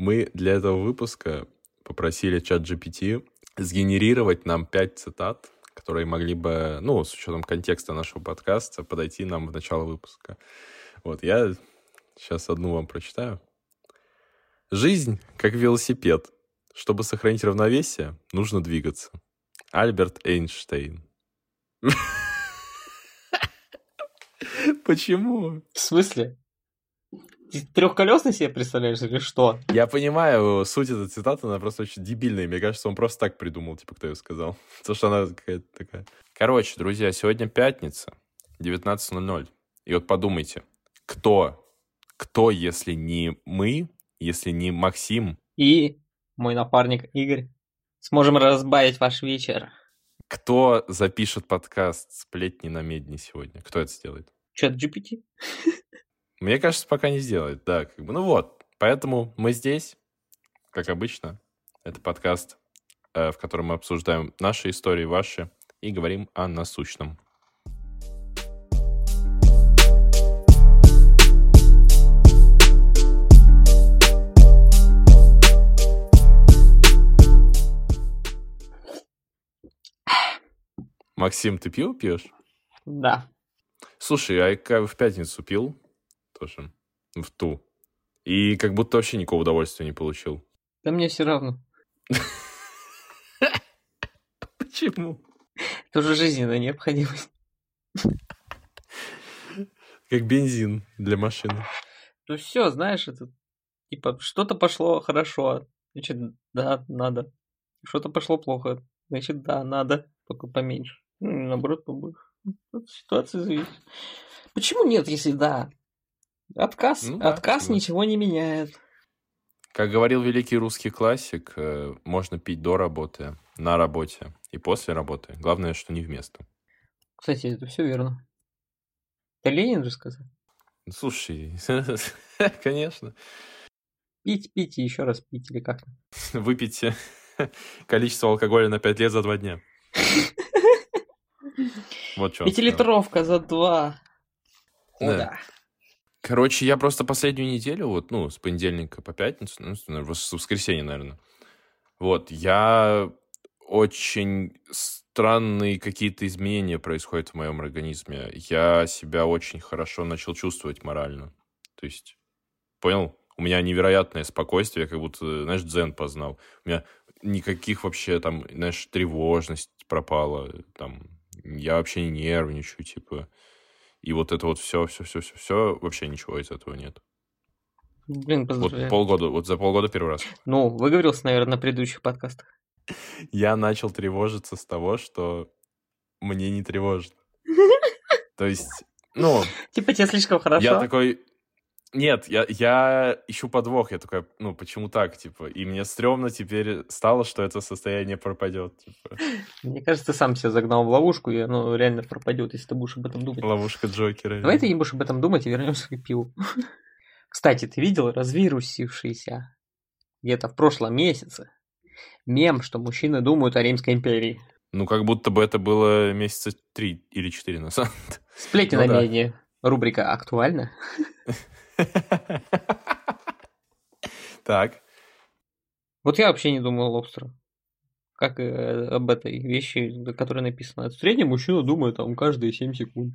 Мы для этого выпуска попросили чат GPT сгенерировать нам пять цитат, которые могли бы, ну, с учетом контекста нашего подкаста, подойти нам в начало выпуска. Вот, я сейчас одну вам прочитаю. Жизнь как велосипед. Чтобы сохранить равновесие, нужно двигаться. Альберт Эйнштейн. Почему? В смысле? Ты трехколесный себе представляешь или что? Я понимаю, суть этой цитаты, она просто очень дебильная. Мне кажется, он просто так придумал, типа, кто ее сказал. То, что она какая-то такая. Короче, друзья, сегодня пятница, 19.00. И вот подумайте, кто, кто, если не мы, если не Максим, И мой напарник Игорь. Сможем разбавить ваш вечер. кто запишет подкаст «Сплетни на медне» сегодня? Кто это сделает? Чат GPT? Мне кажется, пока не сделает, да. Как бы. Ну вот, поэтому мы здесь, как обычно. Это подкаст, э, в котором мы обсуждаем наши истории, ваши, и говорим о насущном. Максим, ты пиво пьешь? Да. Слушай, а я в пятницу пил тоже, в ту. И как будто вообще никакого удовольствия не получил. Да мне все равно. Почему? Это уже жизненная необходимость. Как бензин для машины. Ну все, знаешь, это типа что-то пошло хорошо, значит, да, надо. Что-то пошло плохо, значит, да, надо, только поменьше. Ну, наоборот, побольше. От ситуации зависит. Почему нет, если да? Отказ, Ну да, отказ согласен. ничего не меняет. Как говорил великий русский классик, э, можно пить до работы, на работе и после работы. Главное, что не вместо. Кстати, это все верно. Это Ленин же сказал. Слушай, конечно, Пить, пить и еще раз пить, или как? выпейте количество алкоголя на 5 лет за 2 дня. Вот что. Пятилитровка за два. О, Да. Короче, я просто последнюю неделю, вот, ну, с понедельника по пятницу, ну, с воскресенья, наверное, вот, я очень странные какие-то изменения происходят в моем организме. Я себя очень хорошо начал чувствовать морально. То есть, понял? У меня невероятное спокойствие, как будто, знаешь, дзен познал. У меня никаких вообще там, знаешь, тревожность пропала, там, я вообще не нервничаю, типа. И вот это вот все, все, все, все, все, вообще ничего из этого нет. Блин, Вот поздравляю. полгода, вот за полгода первый раз. Ну, выговорился, наверное, на предыдущих подкастах. Я начал тревожиться с того, что мне не тревожно. То есть, ну, Типа тебе слишком хорошо. я такой... Нет, я, я ищу подвох. Я такой, ну, почему так, типа? И мне стрёмно теперь стало, что это состояние пропадет. Типа, Мне кажется, ты сам себя загнал в ловушку, и оно реально пропадет, если ты будешь об этом думать. ловушка Джокера. Давай ты не будешь об этом думать и вернемся к пиву. Кстати, ты видел развирусившийся где-то в прошлом месяце мем, что мужчины думают о Римской империи? Ну, как будто бы это было месяца три или четыре назад. Сплетни Ну на да. Рубрика «Актуально». Так. Вот я вообще не думал о лобстера. Как э, об этой вещи, которая написана. В среднем мужчина думает там каждые 7 секунд.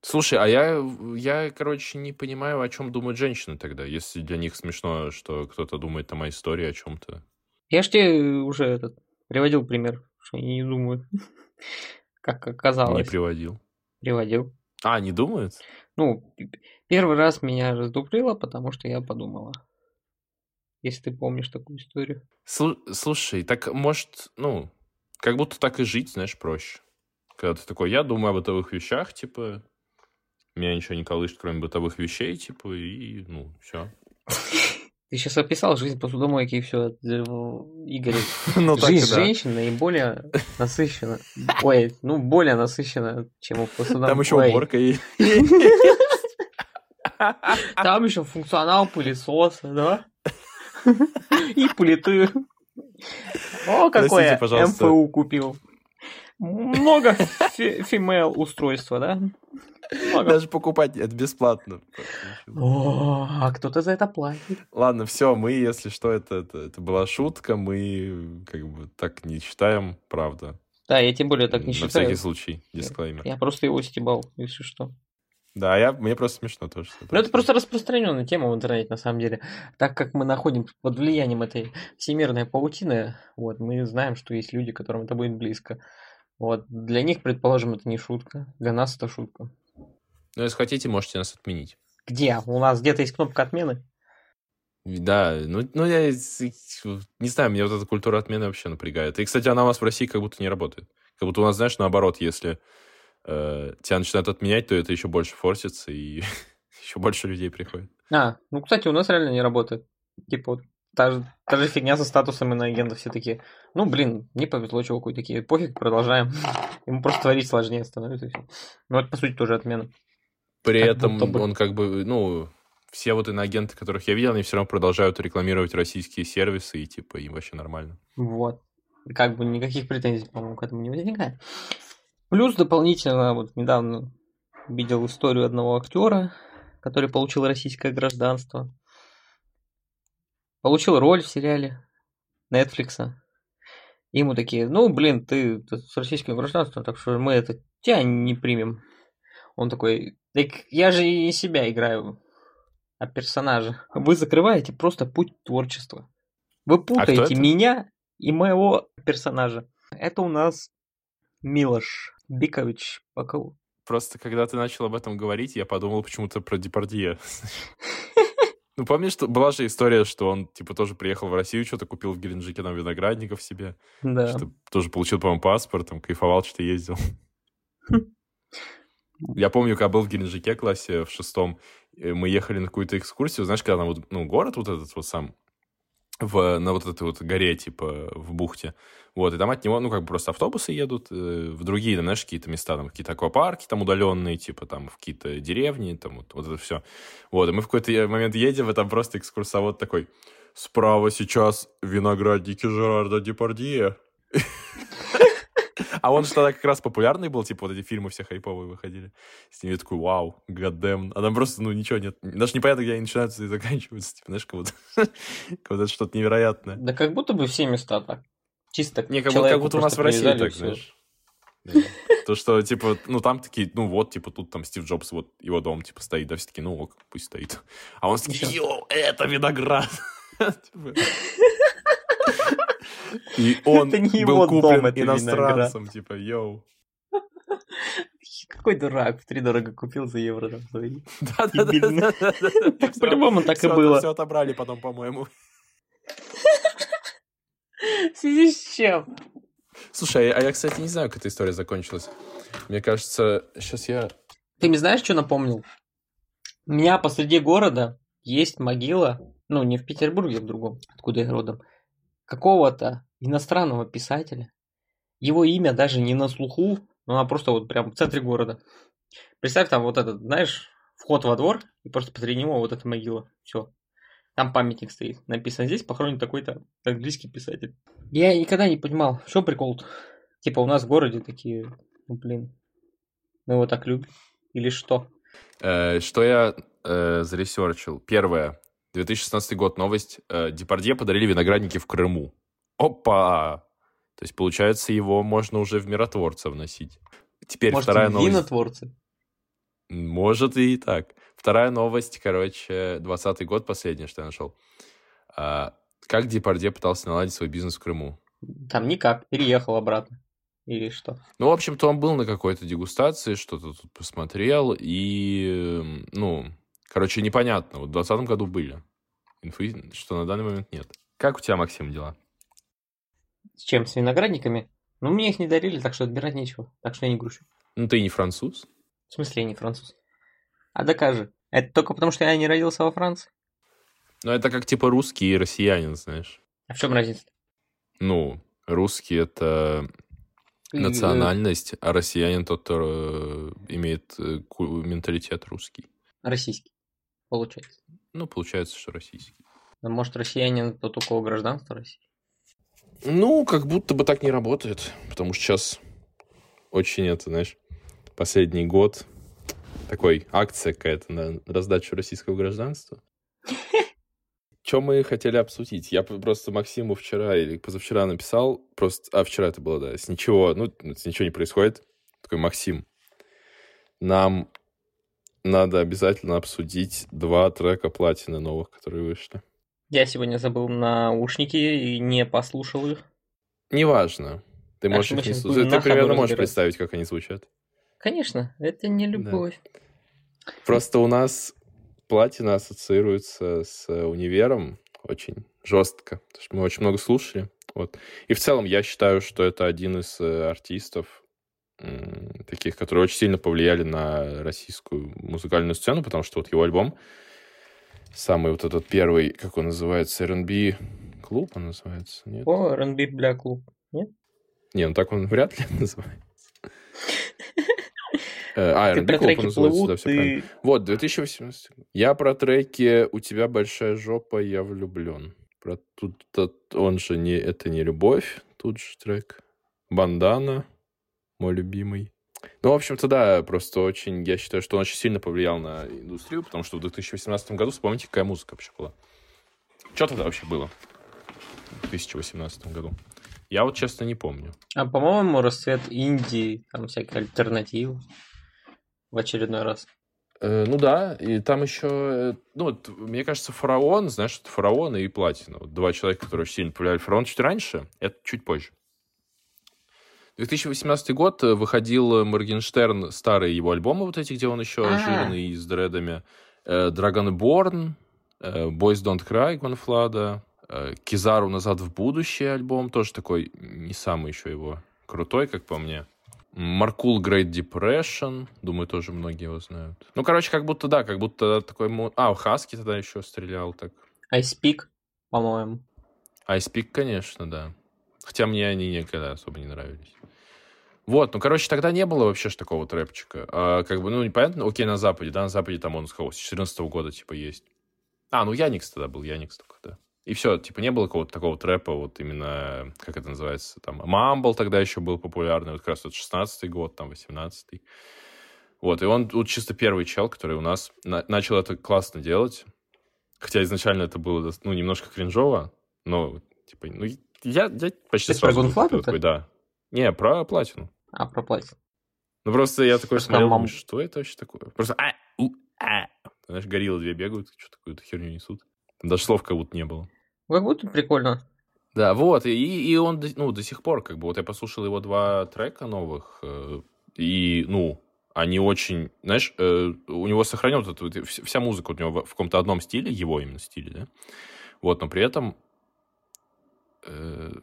Слушай, а я, я, короче, не понимаю, о чем думают женщины тогда, если для них смешно, что кто-то думает о истории о чем-то. Я ж тебе уже этот, приводил пример, что они не думают. Как Не оказалось. приводил. Приводил. А, не думают? Ну, первый раз меня раздуплило, потому что я подумала. Если ты помнишь такую историю. Слу- слушай, так может, ну, как будто так и жить, знаешь, проще. Когда ты такой, я думаю о бытовых вещах, типа, меня ничего не колышет, кроме бытовых вещей, типа, и, ну, все. Ты сейчас описал жизнь посудомойки и все. Игорь, Ну, жизнь да. женщин наиболее насыщена. Ой, ну, более насыщена, чем у посудомойки. Там еще уборка и... Там еще функционал пылесоса, да? И плиты. О, какое. МФУ купил. Много фимейл устройства, да? Даже покупать это бесплатно. О, а кто-то за это платит. Ладно, все, мы, если что, это, это, это была шутка, мы как бы так не считаем, правда. Да, я тем более так не На считаю. всякий случай, дисклеймер. Я просто его стебал, если что. Да, я, мне просто смешно тоже. что Ну, это просто распространенная тема в интернете, на самом деле. Так как мы находимся под влиянием этой всемирной паутины, вот, мы знаем, что есть люди, которым это будет близко. Вот, для них, предположим, это не шутка. Для нас это шутка. Ну, если хотите, можете нас отменить. Где? У нас где-то есть кнопка отмены? Да, ну, ну я не знаю, меня вот эта культура отмены вообще напрягает. И, кстати, она у нас в России как будто не работает. Как будто у нас, знаешь, наоборот, если э, тебя начинают отменять, то это еще больше форсится, и еще больше людей приходит. А, ну, кстати, у нас реально не работает. Типа, вот, та же, та же фигня со статусом иноагента все такие. Ну, блин, не повезло чуваку, такие, пофиг, продолжаем. Ему просто творить сложнее становится. Ну, это, по сути, тоже отмена. При Как этом бы. он как бы, ну, все вот иноагенты, которых я видел, они все равно продолжают рекламировать российские сервисы, и типа им вообще нормально. Вот. И Как бы никаких претензий, по-моему, к этому не возникает. Плюс дополнительно, вот недавно видел историю одного актера, который получил российское гражданство. Получил роль в сериале Netflix. Ему такие, ну, блин, ты, ты с российским гражданством, так что мы это тебя не примем. Он такой, так я же и не себя играю, а персонажа. Вы закрываете просто путь творчества. Вы путаете это? меня и моего персонажа. Это у нас Милош Бикович Баков. Просто когда ты начал об этом говорить, я подумал почему-то про Депардье. Ну, помнишь, что была же история, что он, типа, тоже приехал в Россию, что-то купил в Геленджике там виноградников себе, Да. что тоже получил, по-моему, паспорт, там, кайфовал, что ездил. Я помню, когда был в Геленджике классе в шестом, э, мы ехали на какую-то экскурсию, знаешь, когда там вот, ну, город вот этот вот сам, в, на вот этой вот горе, типа, в бухте. Вот, и там от него, ну, как бы просто автобусы едут э, в другие, там, знаешь, какие-то места, там, какие-то аквапарки там удаленные, типа, там, в какие-то деревни, там, вот, вот это все. Вот, и мы в какой-то момент едем, и там просто экскурсовод такой, справа сейчас виноградники Жерарда Депардье. А он же тогда как раз популярный был, типа, вот эти фильмы все хайповые выходили. С ним я такой, вау, гадем. А там просто, ну, ничего нет. Даже непонятно, где они начинаются и заканчиваются. Типа, знаешь, как будто, как будто что-то невероятное. Да как будто бы все места так. Чисто Не, как, как будто у нас в России так, знаешь. То, что, типа, ну, там такие, ну, вот, типа, тут там Стив Джобс, вот его дом, типа, стоит, да, все такие, ну, ок, пусть стоит. А он такие, йоу, это виноград. И он был куплен иностранцем, типа, йоу. Какой дурак, три дорого купил за евро там свои. Да-да-да. По-любому так и было. Все отобрали потом, по-моему. В связи с чем? Слушай, а я, кстати, не знаю, как эта история закончилась. Мне кажется, сейчас я... Ты мне знаешь, что напомнил? У меня посреди города есть могила, ну, не в Петербурге, а в другом, откуда я родом, какого-то иностранного писателя. Его имя даже не на слуху, но она просто вот прям в центре города. Представь, там вот этот, знаешь, вход во двор, и просто посреди него вот эта могила. Все. Там памятник стоит. Написано здесь похоронен такой-то английский писатель. Я никогда не понимал, что прикол-то. Типа у нас в городе такие, ну блин, мы его так любим. Или что? Э, Что я э, заресерчил? Первое. 2016 год, новость. Э, Депардье подарили виноградники в Крыму. Опа! То есть, получается, его можно уже в миротворца вносить. Теперь Может, вторая новость. винотворцы? Может и так. Вторая новость, короче, 20 год, последняя, что я нашел. А, как Депардье пытался наладить свой бизнес в Крыму? Там никак. Переехал обратно. Или что? Ну, в общем-то, он был на какой-то дегустации, что-то тут посмотрел, и, ну, короче, непонятно. Вот в 2020 году были. Инфы, что на данный момент нет. Как у тебя, Максим, дела? С чем? С виноградниками? Ну, мне их не дарили, так что отбирать нечего. Так что я не грущу. Ну, ты не француз? В смысле, я не француз? А докажи. Это только потому, что я не родился во Франции? Ну, это как типа русский и россиянин, знаешь. А в чем разница? Ну, русский — это национальность, а россиянин тот, кто э, имеет э, менталитет русский. Российский, получается. Ну, получается, что российский. А может, россиянин тот, у кого гражданство России? Ну, как будто бы так не работает, потому что сейчас очень это, знаешь, последний год такой акция какая-то на раздачу российского гражданства. Что мы хотели обсудить? Я просто Максиму вчера или позавчера написал, просто, а вчера это было, да, с ничего, ну, с ничего не происходит. Такой, Максим, нам надо обязательно обсудить два трека платины новых, которые вышли. Я сегодня забыл наушники и не послушал их. Неважно. Ты Так можешь их не слушать. Ты примерно можешь представить, как они звучат. Конечно, это не любовь. Просто у нас платина ассоциируется с универом очень жестко, потому что мы очень много слушали. Вот. И в целом я считаю, что это один из э, артистов, таких, которые очень сильно повлияли на российскую музыкальную сцену, потому что вот его альбом, самый вот этот первый, как он называется, R&B клуб он называется, нет? О, R&B бля клуб. Не, ну так он вряд ли называется. Э, А, R&B клуб он называется, да, все правильно. Вот, 2018. Я про треки «У тебя большая жопа, я влюблен». Про тут он же не «Это не любовь», тут же трек. «Бандана», мой любимый. Ну, в общем-то, да, просто очень, я считаю, что он очень сильно повлиял на индустрию, потому что в 2018 году, вспомните, какая музыка вообще была. Что тогда вообще было в 2018 году? Я вот, честно, не помню. А, по-моему, расцвет Индии, там всякие альтернативы. В очередной раз. Э, ну да, и там еще, э, ну вот, мне кажется, фараон, знаешь, фараон и платина. Вот два человека, которые очень сильно повлияли. Фараон чуть раньше, это чуть позже. 2018 год э, выходил Моргенштерн, старые его альбомы вот эти, где он еще А. жирный и с дредами. Э, Dragonborn, э, Boys Don't Cry, Гонфлада, э, Кизару «Назад в будущее» альбом, тоже такой не самый еще его крутой, как по мне. Маркул Great Depression, думаю, тоже многие его знают. Ну, короче, как будто, да, как будто такой... А, Хаски тогда еще стрелял так. Ice Peak, по-моему. Айспик, конечно, да. Хотя мне они никогда особо не нравились. Вот, ну, короче, тогда не было вообще ж такого трэпчика. А, как бы, ну, непонятно, окей, на Западе, да, на Западе там он с какого, с 14 года, типа, есть. А, ну, Яникс тогда был, Яникс только, да. И все, типа, не было какого-то такого трэпа, вот именно, как это называется, там, Мамбл тогда еще был популярный, вот как раз вот 16 год, там, 18 Вот, и он вот чисто первый чел, который у нас на- начал это классно делать. Хотя изначально это было, ну, немножко кринжово, но, типа, ну, я, я почти Ты про сразу Гонфладу-то? такой, да. Не, про платину. А, про платье. Ну, просто я такой смотрел, мам- что это вообще такое? Просто а, у, а. Знаешь, гориллы две бегают, что такую-то херню несут. Там даже слов как будто не было. Как будто прикольно. Да, вот, и, и он, ну, до сих пор, как бы, вот я послушал его два трека новых, э, и, ну, они очень, знаешь, э, у него сохранен вот вся музыка у него в, каком-то одном стиле, его именно стиле, да, вот, но при этом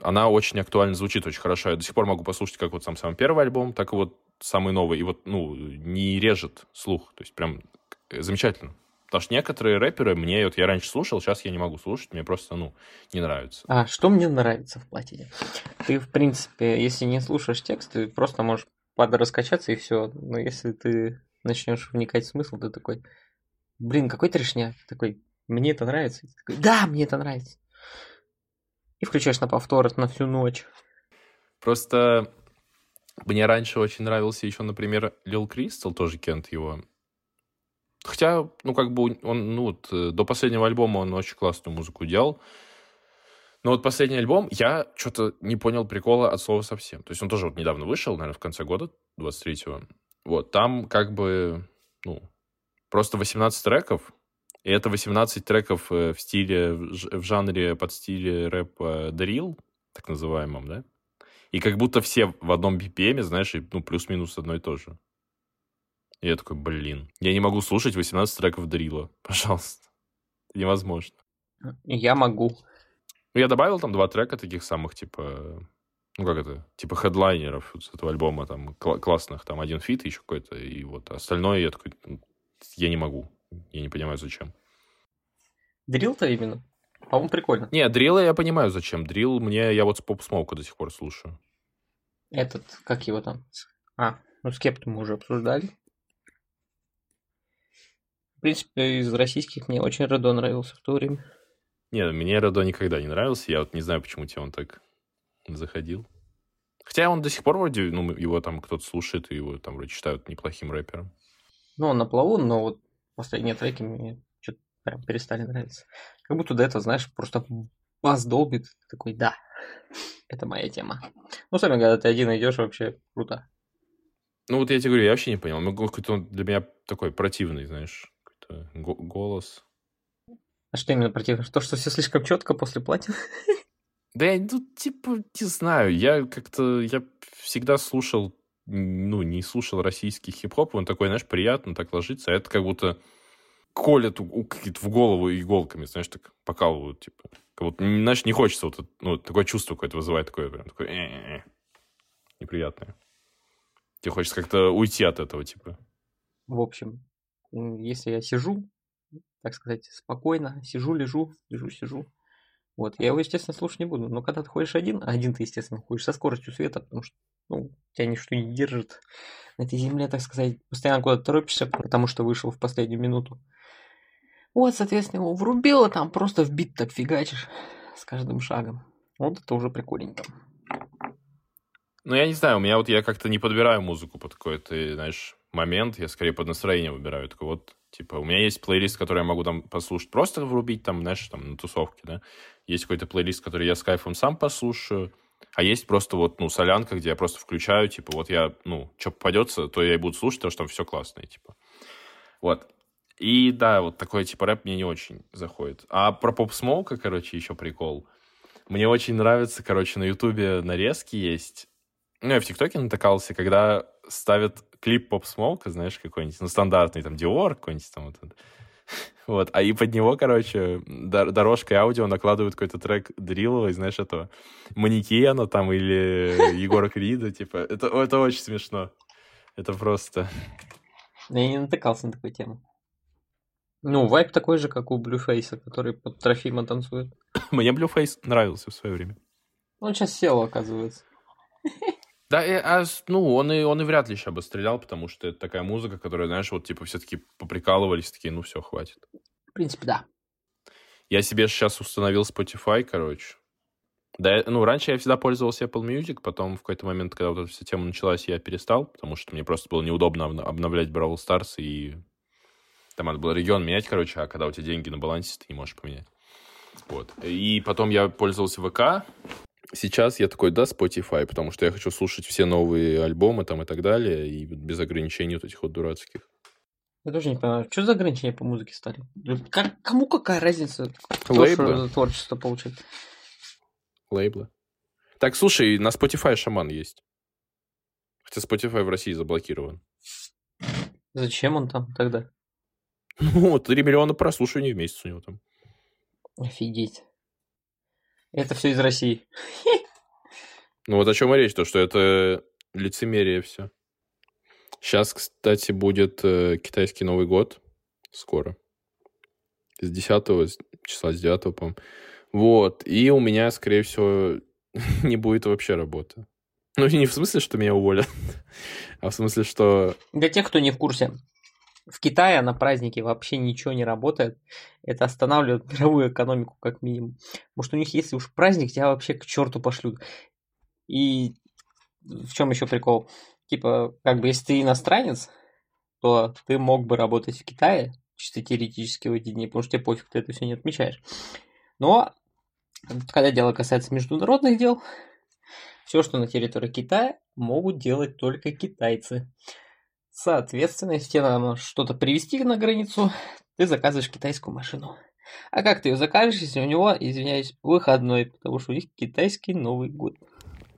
она очень актуально звучит, очень хорошо. Я до сих пор могу послушать как вот сам самый первый альбом, так и вот самый новый, и вот, ну, не режет слух, то есть прям э, замечательно. Потому что некоторые рэперы мне, вот я раньше слушал, сейчас я не могу слушать, мне просто, ну, не нравится. А что мне нравится в платине? Ты, в принципе, если не слушаешь текст, ты просто можешь подраскачаться и все. Но если ты начнешь вникать в смысл, ты такой, блин, какой трешняк. Такой, мне это нравится. Такой, да, мне это нравится. И включаешь на повтор на всю ночь. Просто мне раньше очень нравился еще, например, Лил Кристал, тоже Кент его. Хотя, ну, как бы он, ну, вот, э, до последнего альбома он очень классную музыку делал. Но вот последний альбом, я что-то не понял прикола от слова совсем. То есть он тоже вот недавно вышел, наверное, в конце года, 23-го. Вот, там как бы, ну, просто 18 треков, и это 18 треков э, в стиле, в жанре, под стиле рэпа дрил, так называемом, да? И как будто все в одном BPM, знаешь, и, ну, плюс-минус одно и то же. И я такой, блин, я не могу слушать 18 треков дрила, пожалуйста. Это невозможно. Я могу. Ну, я добавил там два трека таких самых, типа, ну, как это, типа хедлайнеров с этого альбома, там, кла- классных, там, один фит еще какой-то, и вот остальное я такой, «Ну, я не могу, я не понимаю, зачем. Дрил-то именно. По-моему, прикольно. Не, дрилла я понимаю, зачем. Дрил мне, я вот с Поп Смоука до сих пор слушаю. Этот, как его там? А, ну скепту мы уже обсуждали. В принципе, из российских мне очень Редо нравился в то время. Не, мне Редо никогда не нравился. Я вот не знаю, почему тебе он так заходил. Хотя он до сих пор вроде, ну, его там кто-то слушает, и его там вроде считают неплохим рэпером. Ну, он на плаву, но вот последние треки мне что-то прям перестали нравиться. Как будто до этого, знаешь, просто бас долбит. Такой, да, это моя тема. Ну, сами, когда ты один идешь, вообще круто. Ну, вот я тебе говорю, я вообще не понял. Ну, какой-то он для меня такой противный, знаешь, какой-то го- голос. А что именно противно? То, что все слишком четко после платины? Да я, ну, типа, не знаю, я как-то, я всегда слушал, ну, не слушал российский хип-хоп, он такой, знаешь, приятно так ложится, а это как будто колят какие-то в голову иголками, знаешь, так покалывают, типа. Как будто, знаешь, не хочется вот, ну, такое чувство какое-то вызывает, такое прям, такое «э-э-э». неприятное. Тебе хочется как-то уйти от этого, типа. В общем, если я сижу, так сказать, спокойно, сижу, лежу, лежу, сижу, вот, я его, естественно, слушать не буду. Но когда ты ходишь один, а один ты, естественно, ходишь со скоростью света, потому что, ну, тебя ничто не держит на этой земле, так сказать, постоянно куда-то торопишься, потому что вышел в последнюю минуту. Вот, соответственно, его врубило, там просто в бит так фигачишь с каждым шагом. Вот это уже прикольненько. Ну, я не знаю, у меня вот я как-то не подбираю музыку под какой-то, знаешь, момент, я скорее под настроение выбираю. Такой вот, типа, у меня есть плейлист, который я могу там послушать, просто врубить там, знаешь, там на тусовке, да. Есть какой-то плейлист, который я с кайфом сам послушаю, а есть просто вот, ну, солянка, где я просто включаю, типа, вот я, ну, что попадется, то я и буду слушать, потому что там все классное, типа. Вот. И да, вот такой, типа, рэп мне не очень заходит. А про поп смоука, короче, еще прикол. Мне очень нравится, короче, на Ютубе нарезки есть. Ну, я в ТикТоке натыкался, когда ставят клип Поп Смоука, знаешь, какой-нибудь, ну, стандартный, там, Диор какой-нибудь там вот. Вот, а и под него, короче, дор- дорожкой аудио накладывают какой-то трек дриловый, знаешь, этого Манекена там или Егора Крида, типа. Это, это очень смешно. Это просто... Я не натыкался на такую тему. Ну, вайп такой же, как у Блюфейса, который под Трофима танцует. Мне Blueface нравился в свое время. Он сейчас сел, оказывается. Да, и, а, ну, он и, он и вряд ли сейчас бы стрелял, потому что это такая музыка, которая, знаешь, вот, типа, все-таки поприкалывались, такие, ну, все, хватит. В принципе, да. Я себе сейчас установил Spotify, короче. Да, я- ну, раньше я всегда пользовался Apple Music, потом в какой-то момент, когда вот эта вся тема началась, я перестал, потому что мне просто было неудобно обновлять Brawl Stars, и там надо было регион менять, короче, а когда у тебя деньги на балансе, ты не можешь поменять. Вот. И потом я пользовался ВК. Сейчас я такой, да, Spotify, потому что я хочу слушать все новые альбомы там и так далее, и без ограничений вот этих вот дурацких. Я тоже не понимаю, что за ограничения по музыке стали? Как- кому какая разница? Кто Лейблы. что творчество получит? Лейблы. Так, слушай, на Spotify шаман есть. Хотя Spotify в России заблокирован. Зачем он там тогда? Ну, 3 миллиона прослушиваний в месяц у него там. Офигеть. Это все из России. Ну, вот о чем и речь, то, что это лицемерие все. Сейчас, кстати, будет э, китайский Новый год. Скоро. С 10 числа, с 9, по-моему. Вот. И у меня, скорее всего, не будет вообще работы. Ну, не в смысле, что меня уволят, а в смысле, что Для тех, кто не в курсе, в Китае на празднике вообще ничего не работает. Это останавливает мировую экономику как минимум. Может, у них, если уж праздник, тебя вообще к черту пошлют. И в чем еще прикол? Типа, как бы, если ты иностранец, то ты мог бы работать в Китае, чисто теоретически в эти дни, потому что тебе пофиг, ты это все не отмечаешь. Но, когда дело касается международных дел, все, что на территории Китая, могут делать только китайцы. Соответственно, если тебе надо что-то привезти на границу, ты заказываешь китайскую машину. А как ты ее закажешь, если у него, извиняюсь, выходной, потому что у них китайский Новый год.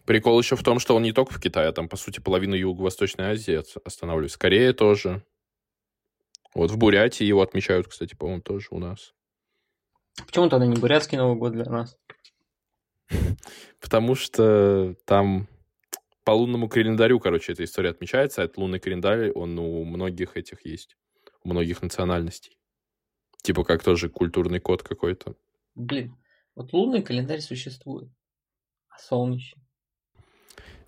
Прикол еще в том, что он не только в Китае, а там, по сути, половина Юго-Восточной Азии останавливается. Корея тоже. Вот в Бурятии его отмечают, кстати, по-моему, тоже у нас. Почему тогда не бурятский Новый год для нас? Потому что там по лунному календарю, короче, эта история отмечается, этот лунный календарь, он у многих этих есть, у многих национальностей. Типа как тоже культурный код какой-то. Блин, вот лунный календарь существует, а солнечный.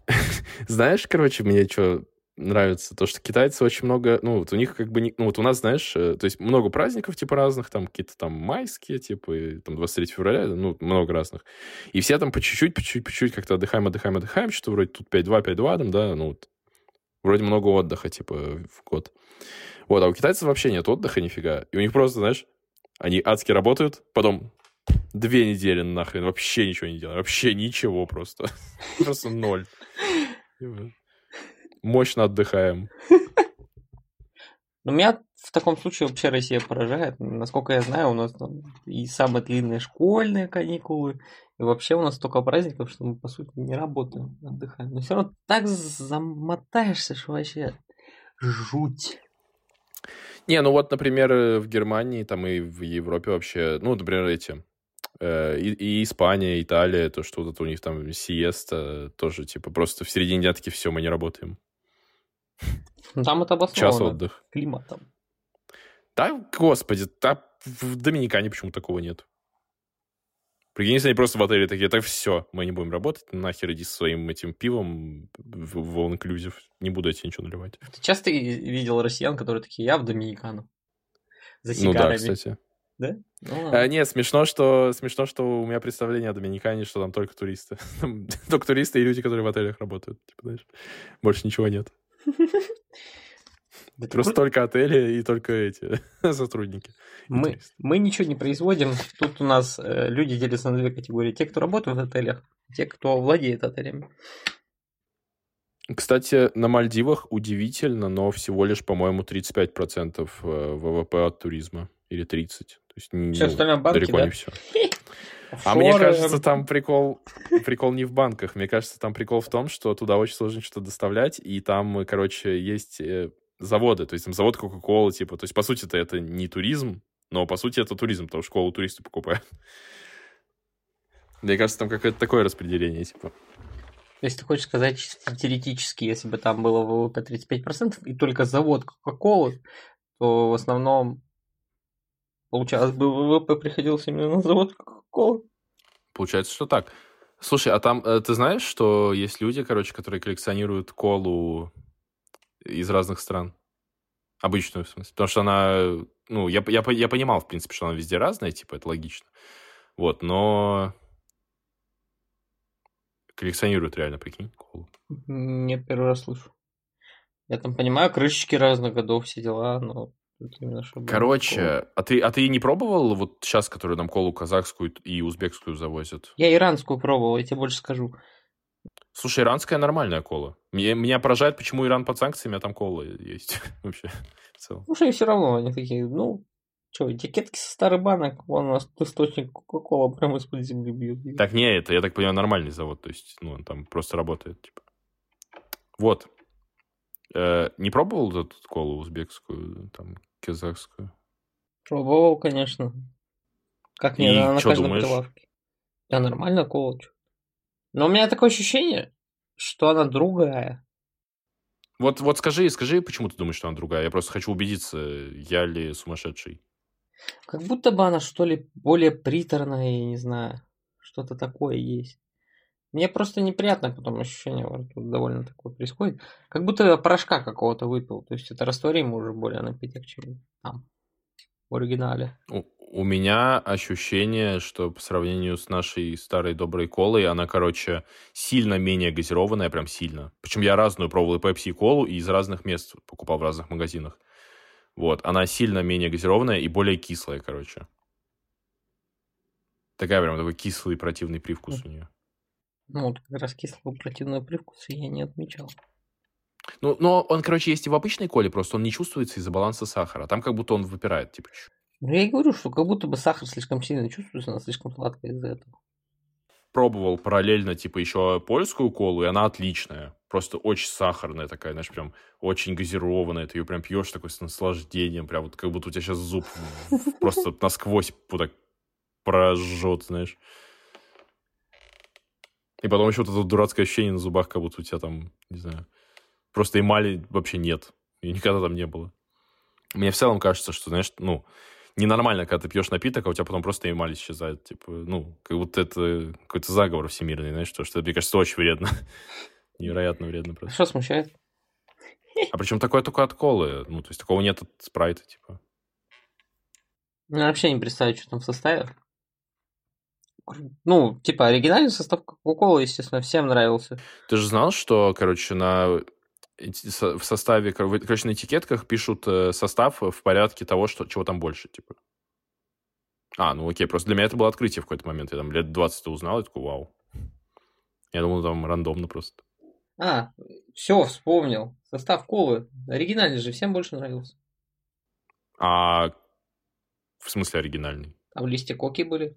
Знаешь, короче, мне что нравится, то, что китайцы очень много, ну, вот у них как бы, не, ну, вот у нас, знаешь, э, то есть много праздников, типа, разных, там, какие-то там майские, типа, и, там, 23 февраля, ну, много разных. И все там по чуть-чуть, по чуть-чуть, по чуть-чуть как-то отдыхаем, отдыхаем, отдыхаем, что вроде тут 5-2, 5-2, там, да, ну, вот. Вроде много отдыха, типа, в год. Вот, а у китайцев вообще нет отдыха нифига. И у них просто, знаешь, они адски работают, потом две недели нахрен вообще ничего не делают. Вообще ничего просто. Просто ноль. Мощно отдыхаем. Но меня в таком случае вообще Россия поражает. Насколько я знаю, у нас там и самые длинные школьные каникулы, и вообще у нас столько праздников, что мы, по сути, не работаем, отдыхаем. Но все равно так замотаешься, что вообще жуть. Не, ну вот, например, в Германии, там и в Европе вообще, ну, например, эти, э, и, и Испания, Италия, то, что вот это у них там сиеста, тоже, типа, просто в середине дня таки все, мы не работаем. Ну, там это обосновано. Час отдых. Климатом. Да, господи, да, в Доминикане почему такого нет? Прикинь, если они просто в отеле такие, так все, мы не будем работать, нахер иди со своим этим пивом в, в all inclusive, не буду я тебе ничего наливать. Ты часто видел россиян, которые такие, я в Доминикану? За сигарами. Ну да, кстати. Да? Ну, а, нет, смешно что, смешно, что у меня представление о Доминикане, что там только туристы. только туристы и люди, которые в отелях работают. Типа, знаешь, больше ничего нет. Просто только отели и только эти сотрудники. Мы, мы ничего не производим. Тут у нас э, люди делятся на две категории. Те, кто работают в отелях, те, кто владеет отелями. Кстати, на Мальдивах удивительно, но всего лишь, по-моему, 35% э, ВВП от туризма. Или 30%. То есть все остальное банки, далеко да? не все. А мне кажется, там прикол, прикол не в банках. Мне кажется, там прикол в том, что туда очень сложно что-то доставлять, и там, короче, есть э, заводы, то есть там завод Кока-Кола, типа, то есть, по сути-то, это не туризм, но, по сути, это туризм, потому что школу туристы покупают. Мне кажется, там какое-то такое распределение, типа. То есть ты хочешь сказать, чисто теоретически, если бы там было ВВП 35% и только завод Кока-Колы, то в основном получалось бы ВВП приходился именно на завод Кока-Колы? Получается, что так. Слушай, а там э, ты знаешь, что есть люди, короче, которые коллекционируют колу из разных стран. Обычную, в смысле. Потому что она... Ну, я, я, я понимал, в принципе, что она везде разная, типа, это логично. Вот, но... Коллекционируют реально, прикинь, колу. Не первый раз слышу. Я там понимаю, крышечки разных годов, все дела, но именно чтобы Короче, а ты, а ты не пробовал вот сейчас, которую нам колу казахскую и узбекскую завозят? Я иранскую пробовал, я тебе больше скажу. Слушай, иранская нормальная кола. Меня, меня поражает, почему Иран под санкциями, а там кола есть вообще в целом. Слушай, все равно они такие, ну, что, этикетки со старых банок, вон у нас источник Кока-Кола прямо из-под земли бьет. Так не, это, я так понимаю, нормальный завод, то есть, ну, он там просто работает, типа. Вот. Э, не пробовал эту колу узбекскую, там, казахскую? Пробовал, конечно. Как не, она на каждом думаешь? прилавке. Да, нормально кола. Но у меня такое ощущение, что она другая. Вот, вот скажи, скажи, почему ты думаешь, что она другая? Я просто хочу убедиться, я ли сумасшедший. Как будто бы она, что ли, более приторная, я не знаю. Что-то такое есть. Мне просто неприятно потом ощущение во рту довольно такое происходит. Как будто порошка какого-то выпил. То есть это растворимо уже более напиток, чем там, в оригинале. У, у меня ощущение, что по сравнению с нашей старой доброй колой, она, короче, сильно менее газированная, прям сильно. Причем я разную пробовал и пепси, и колу, и из разных мест покупал в разных магазинах. Вот, она сильно менее газированная и более кислая, короче. Такая прям такой кислый противный привкус у нее. Ну, вот как раз кислого противного привкуса я не отмечал. Ну, но он, короче, есть и в обычной коле, просто он не чувствуется из-за баланса сахара. Там как будто он выпирает, типа. Ну, я и говорю, что как будто бы сахар слишком сильно чувствуется, она слишком сладкая из-за этого. Пробовал параллельно, типа, еще польскую колу, и она отличная. Просто очень сахарная такая, знаешь, прям очень газированная. Ты ее прям пьешь такой с наслаждением, прям вот как будто у тебя сейчас зуб просто насквозь вот так прожжет, знаешь. И потом еще вот это дурацкое ощущение на зубах, как будто у тебя там, не знаю, просто эмали вообще нет. И никогда там не было. Мне в целом кажется, что, знаешь, ну, ненормально, когда ты пьешь напиток, а у тебя потом просто эмаль исчезает. Типа, ну, как будто это какой-то заговор всемирный, знаешь, что, что мне кажется, очень вредно. Невероятно вредно просто. Что смущает? А причем такое только от колы. Ну, то есть такого нет от спрайта, типа. Ну, вообще не представляю, что там в составе. Ну, типа, оригинальный состав Кока-Колы, естественно, всем нравился. Ты же знал, что, короче, на в составе, короче, на этикетках пишут э, состав в порядке того, что, чего там больше, типа. А, ну окей, просто для меня это было открытие в какой-то момент. Я там лет 20 узнал, и такой, вау. Я думал, там рандомно просто. А, все, вспомнил. Состав колы. Оригинальный же, всем больше нравился. А в смысле оригинальный? Там листья коки были.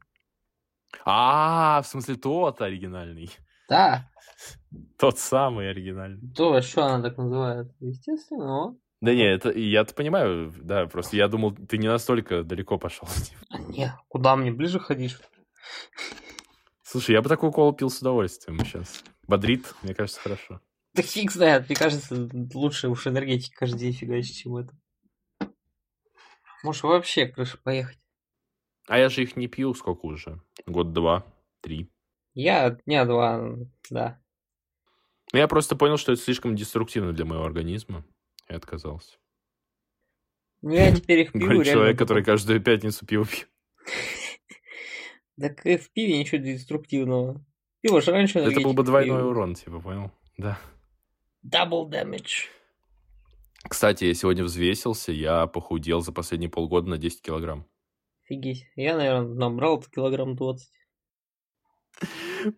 А, в смысле тот оригинальный. Да. Тот самый оригинальный. То, что она так называет. Естественно, но... Да не, это я-то понимаю, да, просто я думал, ты не настолько далеко пошел. А, не, куда мне ближе ходишь? Слушай, я бы такую колу пил с удовольствием сейчас. Бодрит, мне кажется, хорошо. Да фиг знает, мне кажется, лучше уж энергетики каждый день фигачить, чем это. Можешь вообще крыша поехать. А я же их не пью сколько уже? Год, два, три. Я дня два, да. Ну, я просто понял, что это слишком деструктивно для моего организма. И отказался. Ну, я теперь их пью. Говорит человек, который каждую пятницу пиво пьет. Так в пиве ничего деструктивного. Пиво же раньше Это был бы двойной урон, типа, понял? Да. Double damage. Кстати, я сегодня взвесился, я похудел за последние полгода на 10 килограмм. Офигеть. Я, наверное, набрал килограмм 20.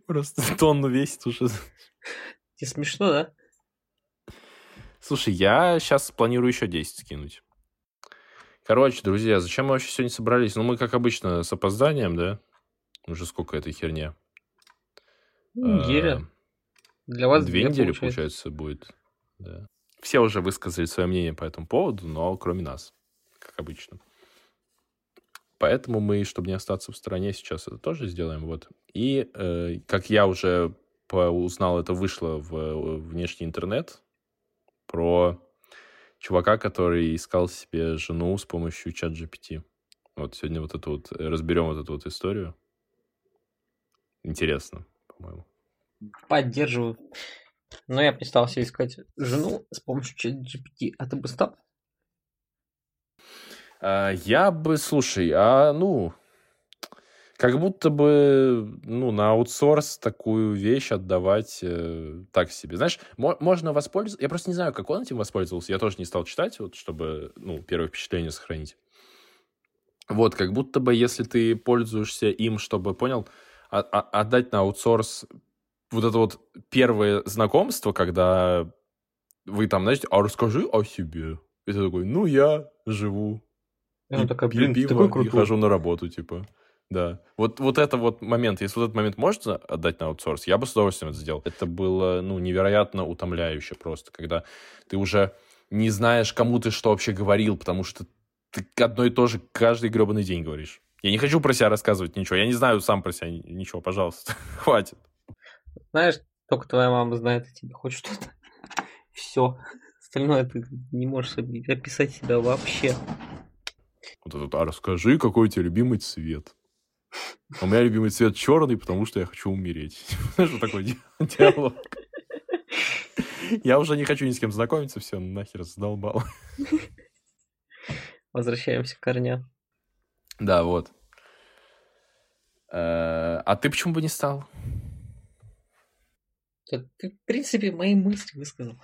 Просто тонну весит уже. Тебе смешно, да? Слушай, я сейчас планирую еще 10 скинуть. Короче, друзья, зачем мы вообще сегодня собрались? Ну, мы, как обычно, с опозданием, да? Уже сколько этой херня? Неделя. А, Для вас две недели, получается. получается, будет. Да. Все уже высказали свое мнение по этому поводу, но кроме нас, как обычно. Поэтому мы, чтобы не остаться в стороне, сейчас это тоже сделаем. Вот. И, э, как я уже узнал, это вышло в э, внешний интернет про чувака, который искал себе жену с помощью чат GPT. Вот сегодня вот эту вот разберем вот эту вот историю. Интересно, по-моему. Поддерживаю. Но я себе искать жену с помощью чат GPT. А ты бы стал? А, я бы, слушай, а ну, как будто бы, ну, на аутсорс такую вещь отдавать э, так себе. Знаешь, мо- можно воспользоваться... Я просто не знаю, как он этим воспользовался. Я тоже не стал читать, вот, чтобы, ну, первое впечатление сохранить. Вот, как будто бы, если ты пользуешься им, чтобы, понял, а- а- отдать на аутсорс вот это вот первое знакомство, когда вы там, знаете, а расскажи о себе. И ты такой, ну, я живу и она такая, блин, ты такой крутой. И хожу на работу, типа. Да. Вот, вот это вот момент, если вот этот момент можно отдать на аутсорс, я бы с удовольствием это сделал. Это было, ну, невероятно утомляюще просто, когда ты уже не знаешь, кому ты что вообще говорил, потому что ты одно и то же каждый гребаный день говоришь. Я не хочу про себя рассказывать ничего. Я не знаю сам про себя ничего, пожалуйста. Хватит. Знаешь, только твоя мама знает о тебе хоть что-то. Все. Остальное ты не можешь описать себя вообще. Вот этот, а расскажи, какой у тебя любимый цвет? У меня любимый цвет черный, потому что я хочу умереть. Что такой диалог? Я уже не хочу ни с кем знакомиться, все, нахер задолбал. Возвращаемся к корням. Да, вот. Э, а ты почему бы не стал? Ты, в принципе, мои мысли высказал.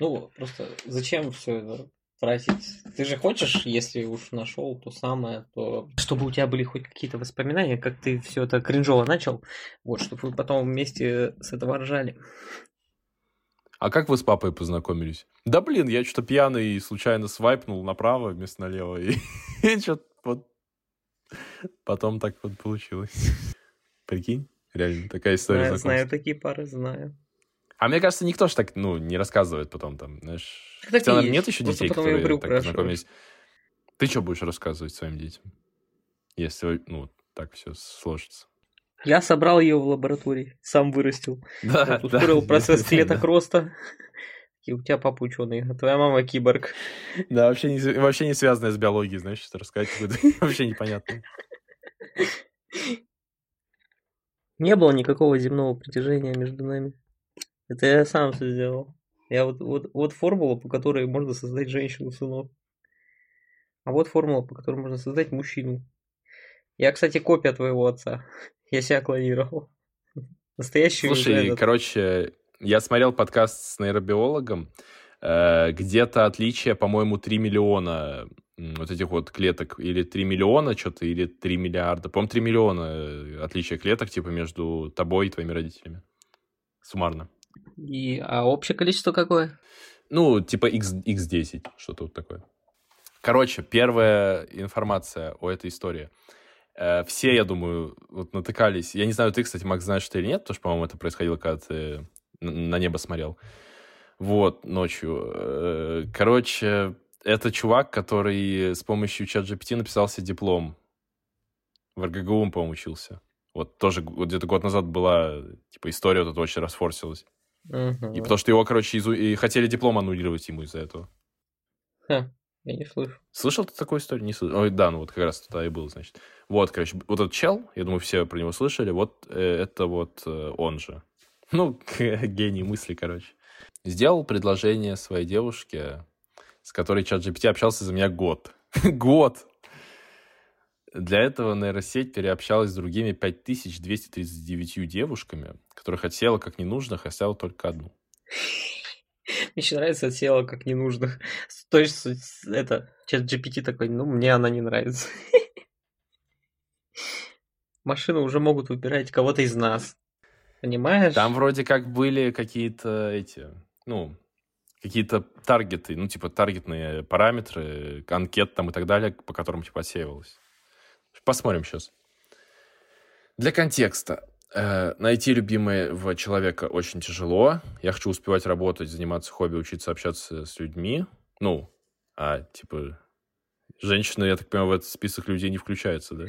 Ну, просто зачем все это тратить. Ты же хочешь, если уж нашел то самое, то чтобы у тебя были хоть какие-то воспоминания, как ты все это кринжово начал, вот, чтобы вы потом вместе с этого ржали. А как вы с папой познакомились? Да блин, я что-то пьяный и случайно свайпнул направо вместо налево. И, и что-то вот потом так вот получилось. Прикинь? Реально, такая история знаю, знаю такие пары, знаю. А мне кажется, никто же так, ну, не рассказывает потом там, знаешь. Так Хотя, нет еще детей, которые так познакомились. Ты что будешь рассказывать своим детям? Если, ну, так все сложится. Я собрал ее в лаборатории, сам вырастил. Да, ускорил да, процесс клеток да. роста. И у тебя папа ученый, а твоя мама киборг. Да, вообще не, вообще не связанная с биологией, знаешь, что рассказать вообще непонятно. Не было никакого земного притяжения между нами. Это я сам все сделал. Я вот, вот, вот формула, по которой можно создать женщину сынок. А вот формула, по которой можно создать мужчину. Я, кстати, копия твоего отца. Я себя клонировал. Настоящий. Слушай, этот... короче, я смотрел подкаст с нейробиологом. Э, где-то отличие, по-моему, 3 миллиона вот этих вот клеток, или 3 миллиона что-то, или 3 миллиарда. По-моему, 3 миллиона э, отличия клеток, типа, между тобой и твоими родителями. Суммарно. И, а общее количество какое? Ну, типа X, X10, что-то вот такое. Короче, первая информация о этой истории. Э, все, я думаю, вот натыкались. Я не знаю, ты, кстати, Макс, знаешь что или нет, потому что, по-моему, это происходило, когда ты на небо смотрел. Вот, ночью. Э, короче, это чувак, который с помощью чат GPT написал себе диплом. В РГГУ он, по-моему, учился. Вот тоже где-то год назад была, типа, история вот эта очень расфорсилась. Угу. И потому что его, короче, изу... и хотели диплом аннулировать ему из-за этого. Ха, я не слышу. Слышал ты такую историю? Не слышал. Ой, да, ну вот как раз тогда и был, значит. Вот, короче, вот этот чел, я думаю, все про него слышали, вот э, это вот э, он же. Ну, гений мысли, короче. Сделал предложение своей девушке, с которой чат GPT общался за меня год. год! Для этого нейросеть переобщалась с другими 5239 девушками, которых отсела как ненужных, оставила только одну. Мне еще нравится отсела как ненужных. То есть, это, чат GPT такой, ну, мне она не нравится. Машины уже могут выбирать кого-то из нас. Понимаешь? Там вроде как были какие-то эти, ну, какие-то таргеты, ну, типа таргетные параметры, анкет там и так далее, по которым типа отсеивалось. Посмотрим сейчас. Для контекста. Э, найти любимого человека очень тяжело. Я хочу успевать работать, заниматься хобби, учиться общаться с людьми. Ну, а, типа, женщина, я так понимаю, в этот список людей не включается, да?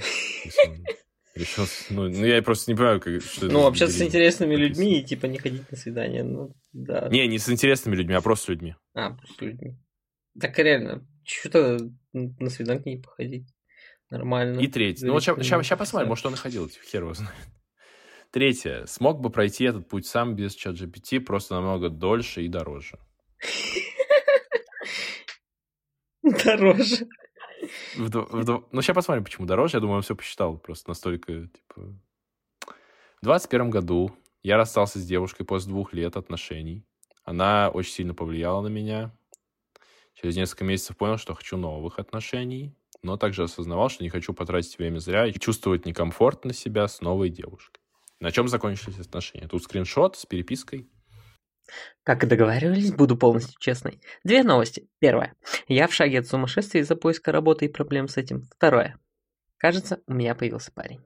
Решил, ну, ну, я просто не понимаю, как, что Ну, общаться с интересными людьми и, типа, не ходить на свидание, ну, да. Не, не с интересными людьми, а просто с людьми. А, просто с людьми. Так реально, что-то на свидание не походить. Нормально. И третье. Ну, вот сейчас, посмотрим, может, он и ходил, типа, хер его знает. Третье. Смог бы пройти этот путь сам без чат GPT, просто намного дольше и дороже. Дороже. Ну, сейчас посмотрим, почему дороже. Я думаю, он все посчитал просто настолько, типа... В 21 году я расстался с девушкой после двух лет отношений. Она очень сильно повлияла на меня. Через несколько месяцев понял, что хочу новых отношений, но также осознавал, что не хочу потратить время зря и чувствовать некомфортно себя с новой девушкой. На чем закончились отношения? Тут скриншот с перепиской. Как и договаривались, буду полностью честной. Две новости. Первая. Я в шаге от сумасшествия из-за поиска работы и проблем с этим. Второе. Кажется, у меня появился парень.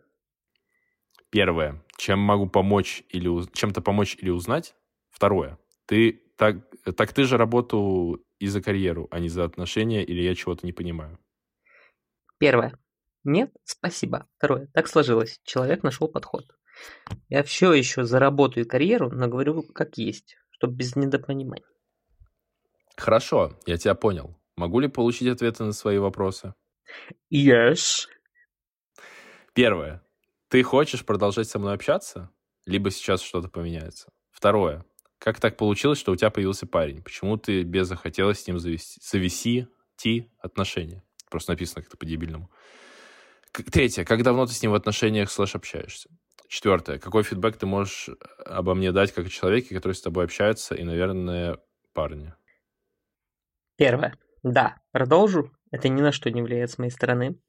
Первое. Чем могу помочь или чем-то помочь или узнать? Второе. Ты так, так ты же работу и за карьеру, а не за отношения, или я чего-то не понимаю? Первое. Нет, спасибо. Второе. Так сложилось. Человек нашел подход. Я все еще заработаю карьеру, но говорю как есть чтобы без недопониманий. Хорошо, я тебя понял. Могу ли получить ответы на свои вопросы? Yes. Первое. Ты хочешь продолжать со мной общаться? Либо сейчас что-то поменяется? Второе. Как так получилось, что у тебя появился парень? Почему ты без захотелось с ним завести, завести отношения? Просто написано как-то по-дебильному. Третье. Как давно ты с ним в отношениях слэш общаешься? Четвертое. Какой фидбэк ты можешь обо мне дать как человеке, который с тобой общается, и, наверное, парни? Первое. Да, продолжу. Это ни на что не влияет с моей стороны.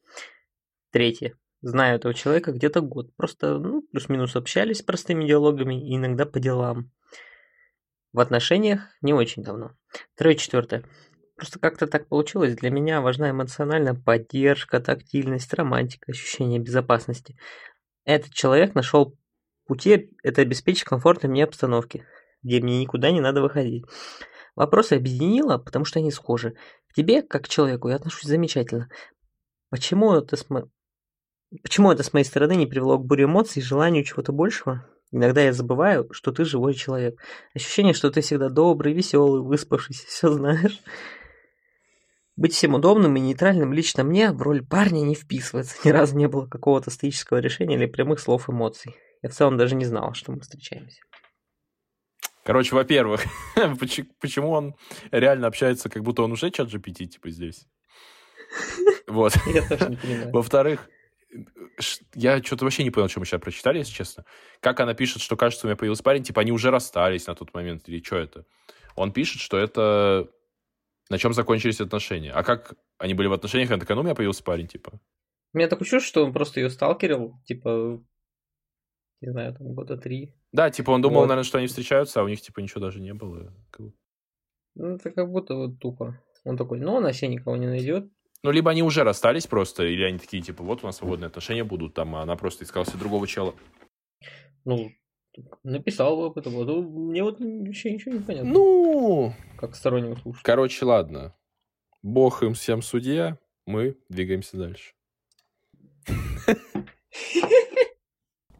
Третье. Знаю этого человека где-то год. Просто, ну, плюс-минус общались простыми диалогами и иногда по делам. В отношениях не очень давно. Второе, четвертое. Просто как-то так получилось. Для меня важна эмоциональная поддержка, тактильность, романтика, ощущение безопасности. Этот человек нашел пути это обеспечить комфортной мне обстановки, где мне никуда не надо выходить. Вопросы объединила, потому что они схожи. К тебе, как к человеку, я отношусь замечательно. Почему это с, мо... Почему это с моей стороны не привело к буре эмоций и желанию чего-то большего? Иногда я забываю, что ты живой человек. Ощущение, что ты всегда добрый, веселый, выспавшийся, все знаешь. Быть всем удобным и нейтральным лично мне в роль парня не вписывается. Ни разу не было какого-то стоического решения или прямых слов эмоций. Я в целом даже не знал, что мы встречаемся. Короче, во-первых, почему он реально общается, как будто он уже чат GPT, типа, здесь? Вот. Я тоже не понимаю. Во-вторых, я что-то вообще не понял, что мы сейчас прочитали, если честно. Как она пишет, что кажется, у меня появился парень, типа, они уже расстались на тот момент, или что это? Он пишет, что это на чем закончились отношения. А как они были в отношениях, она такая, ну, у меня появился парень, типа. Меня такое чувство, что он просто ее сталкерил, типа, не знаю, там года три. Да, типа он думал, Вот. наверное, что они встречаются, а у них, типа, ничего даже не было. Ну, это как будто вот тупо. Он такой, ну, она себе никого не найдет. Ну, либо они уже расстались просто, или они такие, типа, вот у нас свободные отношения будут, там, а она просто искала себе другого чела. Ну, написал об этом. Вот, ну, мне вот вообще ничего не понятно. Ну, Как стороннему слушать. короче, ладно. Бог им всем судья, мы двигаемся дальше.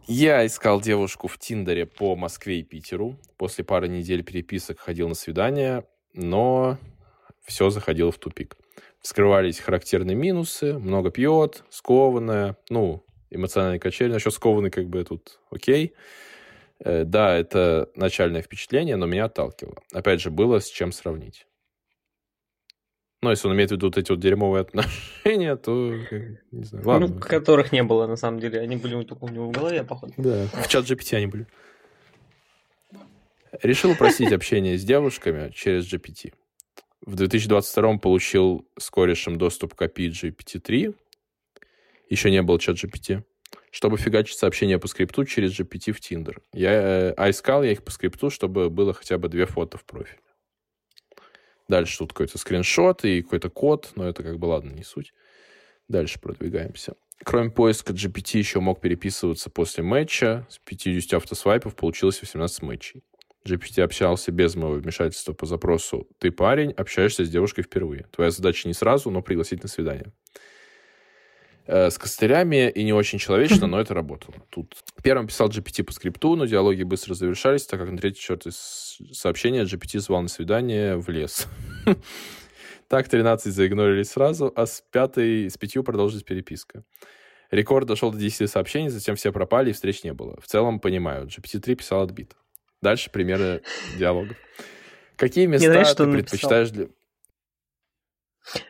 Я искал девушку в Тиндере по Москве и Питеру. После пары недель переписок ходил на свидание, но все заходило в тупик. Вскрывались характерные минусы, много пьет, скованная, ну, эмоциональный качель. Насчет скованной как бы тут окей. Э, Да, это начальное впечатление, но меня отталкивало. Опять же, было с чем сравнить. Ну, если он имеет в виду вот эти вот дерьмовые отношения, то, не знаю, ладно. ну, которых не было, на самом деле. Они были только у него в голове, походу. Да, в чат GPT они были. Решил упростить общение с девушками через GPT. В 2022 получил с корешем доступ к API GPT-3. Еще не был чат GPT. Чтобы фигачить сообщения по скрипту через GPT в Tinder. Я, а искал я их по скрипту, чтобы было хотя бы две фото в профиле. Дальше тут какой-то скриншот и какой-то код, но это как бы ладно, не суть. Дальше продвигаемся. Кроме поиска, GPT еще мог переписываться после матча. С 50 автосвайпов получилось 18 матчей. GPT общался без моего вмешательства по запросу «Ты парень, общаешься с девушкой впервые. Твоя задача не сразу, но пригласить на свидание». Э, С костырями и не очень человечно, но это работало. Тут первым писал GPT по скрипту, но диалоги быстро завершались, так как на третий черт из сообщения GPT звал на свидание в лес. Так 13 заигнорились сразу, а с пятой, с пятью продолжилась переписка. Рекорд дошел до 10 сообщений, затем все пропали и встреч не было. В целом понимаю, GPT-3 писал отбито. Дальше примеры диалогов. Какие места нравится, ты предпочитаешь для...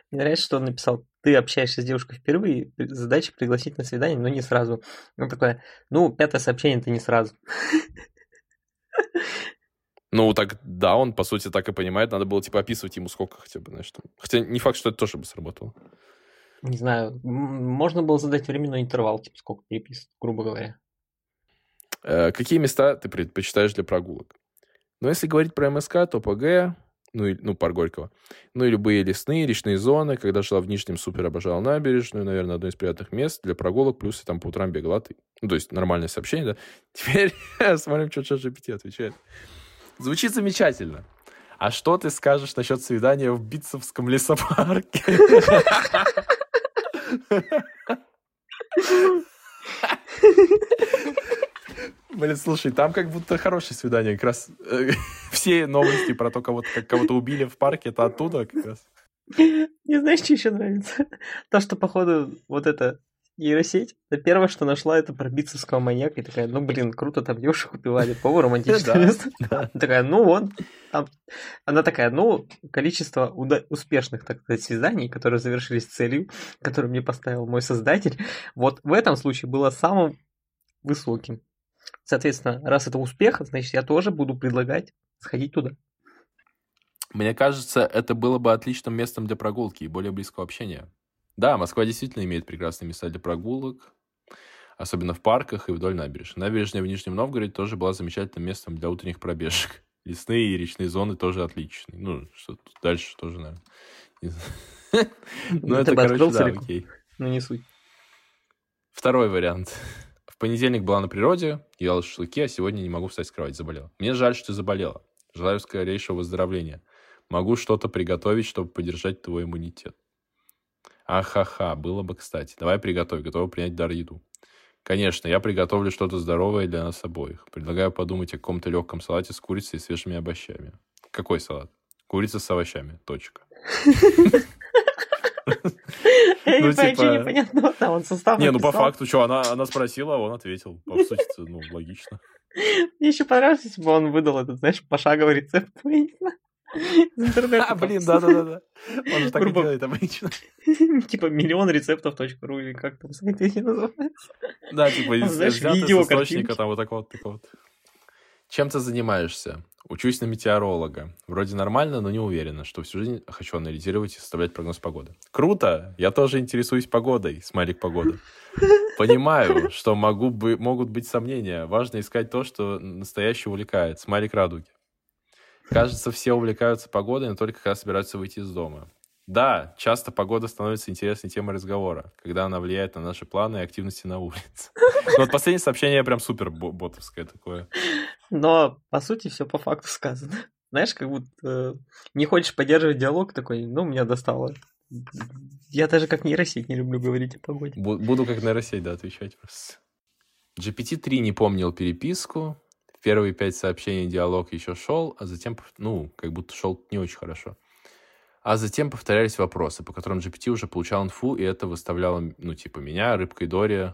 Мне нравится, что он написал, ты общаешься с девушкой впервые, задача пригласить на свидание, но не сразу. Он такой, ну, пятое сообщение это не сразу. Ну, так, да, он, по сути, так и понимает. Надо было, типа, описывать ему сколько хотя бы, знаешь. Там. Хотя не факт, что это тоже бы сработало. Не знаю, можно было задать временной интервал, типа сколько переписок, грубо говоря. Э, какие места ты предпочитаешь для прогулок? Ну, если говорить про МСК, то ПГ, ну, и- ну, парк Горького, ну, и любые лесные, речные зоны. Когда жила в Нижнем, супер обожала набережную, наверное, одно из приятных мест для прогулок, плюс я там по утрам бегала ты. Ну, то есть нормальное сообщение, да. Теперь смотрим, что чат GPT отвечает. Звучит замечательно. А что ты скажешь насчет свидания в Битцевском лесопарке? Блин, слушай, там как будто хорошее свидание. Как раз э, все новости про то, кого-то, как кого-то убили в парке, это оттуда как раз. Не знаешь, что еще нравится? То, что, походу, вот эта нейросеть, это первое, что нашла, это про битцевского маньяка. И такая, ну, блин, круто, там девушек убивали, по романтическое место. Такая, ну, там». Она такая, ну, количество успешных, так сказать, свиданий, которые завершились целью, которую мне поставил мой создатель, вот в этом случае было самым высоким. Соответственно, раз это успех, значит, я тоже буду предлагать сходить туда. Мне кажется, это было бы отличным местом для прогулки и более близкого общения. Да, Москва действительно имеет прекрасные места для прогулок, особенно в парках и вдоль набережной. Набережная в Нижнем Новгороде тоже была замечательным местом для утренних пробежек. Лесные и речные зоны тоже отличные. Ну, что тут дальше тоже, наверное. Ну, это, короче, да, окей. Ну, не суть. Второй вариант. В понедельник была на природе, ела шашлыки, а сегодня не могу встать с кровати, заболела. Мне жаль, что заболела. Желаю скорейшего выздоровления. Могу что-то приготовить, чтобы поддержать твой иммунитет. Ахаха, было бы кстати. Давай приготовь, готова принять дар еду. Конечно, я приготовлю что-то здоровое для нас обоих. Предлагаю подумать о каком-то легком салате с курицей и свежими овощами. Какой салат? Курица с овощами. Точка. Ну, типа- непонятного там он состав Не, ну по факту, что, она, она спросила, а он ответил. По сути, ну, логично. Мне еще понравилось, если бы он выдал этот, знаешь, пошаговый рецепт. Из интернета. А, блин, да-да-да. Он же так и Грубо- делает обычно. Типа миллион рецептов.ру или как там сайт эти называются. Да, типа из Знаешь, видео, источника, там вот так вот, вот. Чем ты занимаешься? Учусь на метеоролога. Вроде нормально, но не уверена, что всю жизнь хочу анализировать и составлять прогноз погоды. Круто! Я тоже интересуюсь погодой. Смайлик погоды. Понимаю, что могу бы, могут быть сомнения. Важно искать то, что настоящее увлекает. Смайлик радуги. Кажется, все увлекаются погодой, но только когда собираются выйти из дома. Да, часто погода становится интересной темой разговора, когда она влияет на наши планы и активности на улице. Вот последнее сообщение прям супер ботовское такое. Но, по сути, все по факту сказано. Знаешь, как будто э, не хочешь поддерживать диалог такой, ну, меня достало. Я даже как нейросеть не люблю говорить о погоде. Буду как нейросеть, да, отвечать просто. GPT-3 не помнил переписку. Первые пять сообщений диалог еще шел, а затем, ну, как будто шел не очень хорошо. А затем повторялись вопросы, по которым GPT уже получал инфу, и это выставляло, ну, типа, меня, Рыбка и Дори.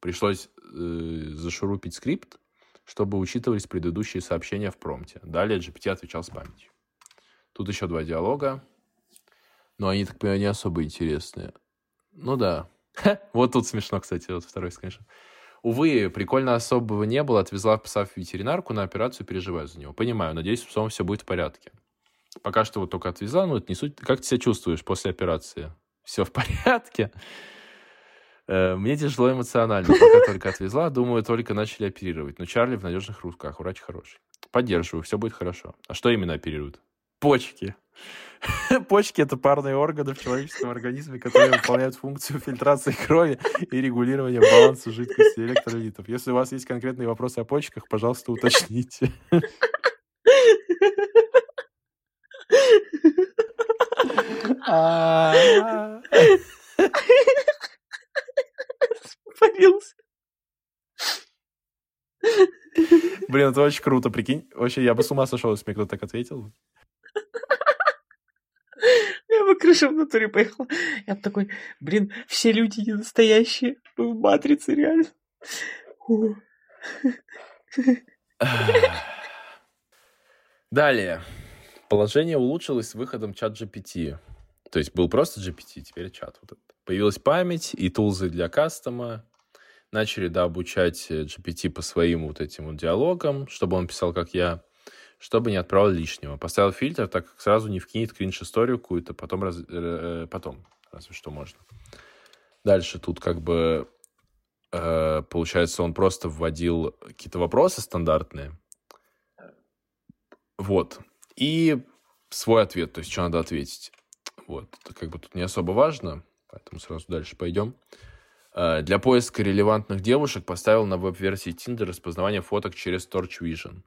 Пришлось э, зашурупить скрипт, чтобы учитывались предыдущие сообщения в промте. Далее GPT отвечал с памятью. Тут еще два диалога, но они, так понимаю, не особо интересные. Ну да. вот тут смешно, кстати, вот второй скриншот. Увы, прикольно особого не было. Отвезла пса в ветеринарку на операцию, переживаю за него. Понимаю, надеюсь, с псом все будет в порядке. Пока что вот только отвезла, но это не суть. Как ты себя чувствуешь после операции? Все в порядке? Э, мне тяжело эмоционально. Пока только отвезла, думаю, только начали оперировать. Но Чарли в надежных руках. Врач хороший. Поддерживаю, все будет хорошо. А что именно оперируют? Почки. Почки — это парные органы в человеческом организме, которые выполняют функцию фильтрации крови и регулирования баланса жидкости и электролитов. Если у вас есть конкретные вопросы о почках, пожалуйста, уточните. Спалился. Блин, это очень круто, прикинь. Вообще, я бы с ума сошел, если мне кто-то так ответил. Я бы крыша в натуре поехала. Я бы такой, блин, все люди не настоящие. в матрице, реально. Далее. Положение улучшилось с выходом чат GPT. То есть был просто GPT, теперь чат. Вот этот. Появилась память и тулзы для кастома. Начали, да, обучать GPT по своим вот этим вот диалогам, чтобы он писал, как я, чтобы не отправил лишнего. Поставил фильтр, так как сразу не вкинет кринж-историю какую-то, потом, раз, э, потом, разве что можно. Дальше тут как бы, э, получается, он просто вводил какие-то вопросы стандартные. Вот. И свой ответ, то есть что надо ответить. Вот, это как бы тут не особо важно, поэтому сразу дальше пойдем. Э, для поиска релевантных девушек поставил на веб-версии Tinder распознавание фоток через Torch Vision,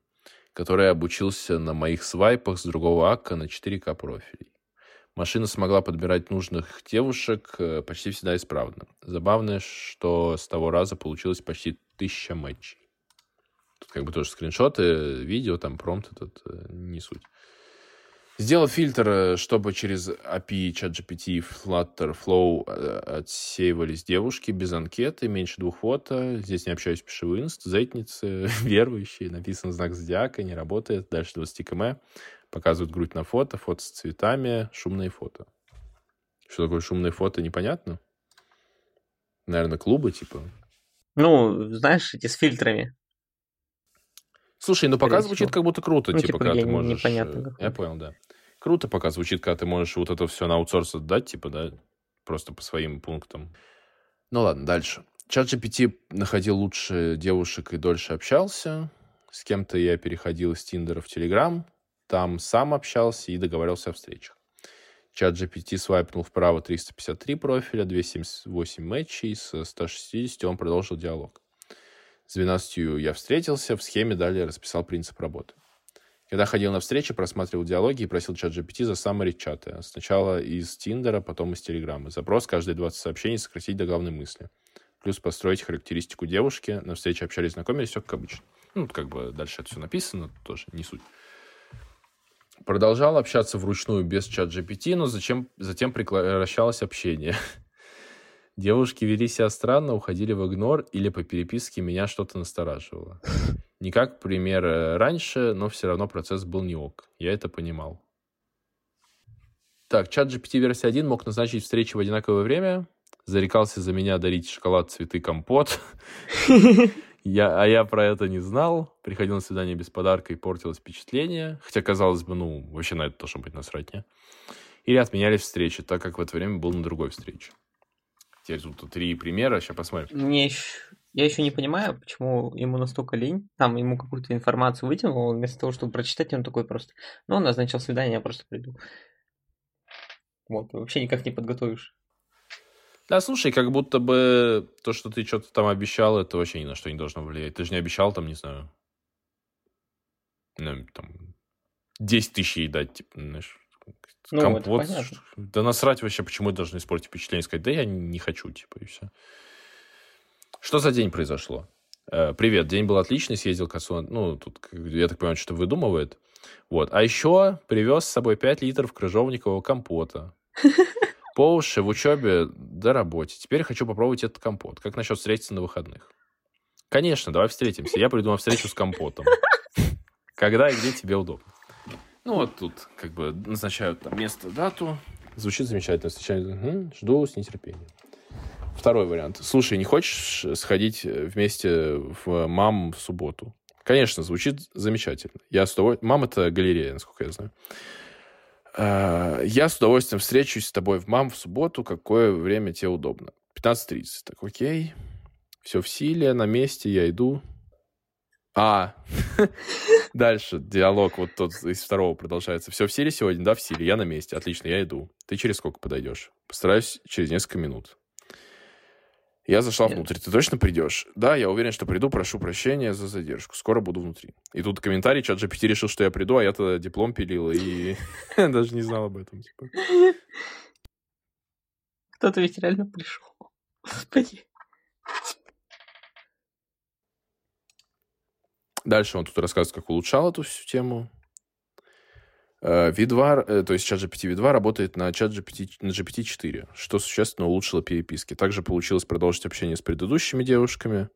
который обучился на моих свайпах с другого акка на 4К профилей. Машина смогла подбирать нужных девушек э, почти всегда исправно. Забавно, что с того раза получилось почти тысяча матчей. Тут как бы тоже скриншоты, видео, там промпт этот, э, не суть. Сделал фильтр, э, чтобы через API ChatGPT, Flutter, Flow э, отсеивались девушки без анкеты, меньше двух фото. Здесь не общаюсь, пишу в инст, зетницы, верующие, написан знак зодиака, не работает. Дальше 20 км. Показывают грудь на фото, фото с цветами, шумные фото. Что такое шумные фото, непонятно? Наверное, клубы, типа. Ну, знаешь, эти с фильтрами. Слушай, ну пока звучит как будто круто, ну, типа, типа когда ты можешь... Непонятно. Э, я понял, да. Круто пока звучит, когда ты можешь вот это все на аутсорс отдать, типа, да, просто по своим пунктам. Ну ладно, дальше. Чат GPT находил лучше девушек и дольше общался. С кем-то я переходил из Тиндера в Телеграм. Там сам общался и договаривался о встречах. Чат GPT свайпнул вправо 353 профиля, 278 матчей, с 160 он продолжил диалог. С 12 я встретился, в схеме далее расписал принцип работы. Когда ходил на встречи, просматривал диалоги и просил чат GPT за summary чата. Сначала из Тиндера, потом из Телеграма. Запрос каждые 20 сообщений сократить до главной мысли. Плюс построить характеристику девушки. На встрече общались, знакомились, все как обычно. Ну, как бы дальше это все написано, тоже не суть. Продолжал общаться вручную без чат GPT, но зачем, затем прекращалось общение. Девушки вели себя странно, уходили в игнор или по переписке меня что-то настораживало. Не как пример э, раньше, но все равно процесс был не ок. Я это понимал. Так, чат GPT версия 1 мог назначить встречи в одинаковое время. Зарекался за меня дарить шоколад, цветы, компот. Я, а я про это не знал. Приходил на свидание без подарка и портилось впечатление. Хотя, казалось бы, ну, вообще на это должно быть насрать, не? Или отменялись встречи, так как в это время был на другой встрече. Теперь тут три примера, сейчас посмотрим. Мне еще, я еще не понимаю, почему ему настолько лень. Там ему какую-то информацию вытянул, вместо того, чтобы прочитать, он такой просто, ну, он назначил свидание, я просто приду. Вот, вообще никак не подготовишь. Да, слушай, как будто бы то, что ты что-то там обещал, это вообще ни на что не должно влиять. Ты же не обещал там, не знаю, ну, там, 10 тысяч ей дать, типа, знаешь, Ну, компот. Да насрать вообще, почему это должно испортить впечатление. Сказать, да я не хочу, типа, и все. Что за день произошло? Э, Привет, день был отличный, съездил к отцу. Ну, тут, я так понимаю, что выдумывает. Вот. А еще привез с собой 5 литров крыжовникового компота. По уши в учебе до работе. Теперь хочу попробовать этот компот. Как насчет встретиться на выходных? Конечно, давай встретимся. Я приду на встречу с компотом. Когда и где тебе удобно. Ну, вот тут как бы назначают там место, дату. Звучит замечательно. Встречаю. Мгм, жду с нетерпением. Второй вариант. Слушай, не хочешь сходить вместе в МАМ в субботу? Конечно, звучит замечательно. Я с удовольствием... МАМ — это галерея, насколько я знаю. Э, Я с удовольствием встречусь с тобой в МАМ в субботу. Какое время тебе удобно? 15.30. Так, окей. Все в силе, на месте, я иду. А, дальше диалог вот тот из второго продолжается. Все в силе сегодня? Да, в силе. Я на месте. Отлично, я иду. Ты через сколько подойдешь? Постараюсь через несколько минут. Я зашла Нет. внутрь. Ты точно придешь? Да, я уверен, что приду. Прошу прощения за задержку. Скоро буду внутри. И тут комментарий. Чат GPT решил, что я приду, а я тогда диплом пилил и даже не знал об этом. типа. Кто-то ведь реально пришел. Господи. Дальше он тут рассказывает, как улучшал эту всю тему. Э, V2, э, то есть чат GPT V2 работает на чат GPT, на GPT-4, что существенно улучшило переписки. Также получилось продолжить общение с предыдущими девушками.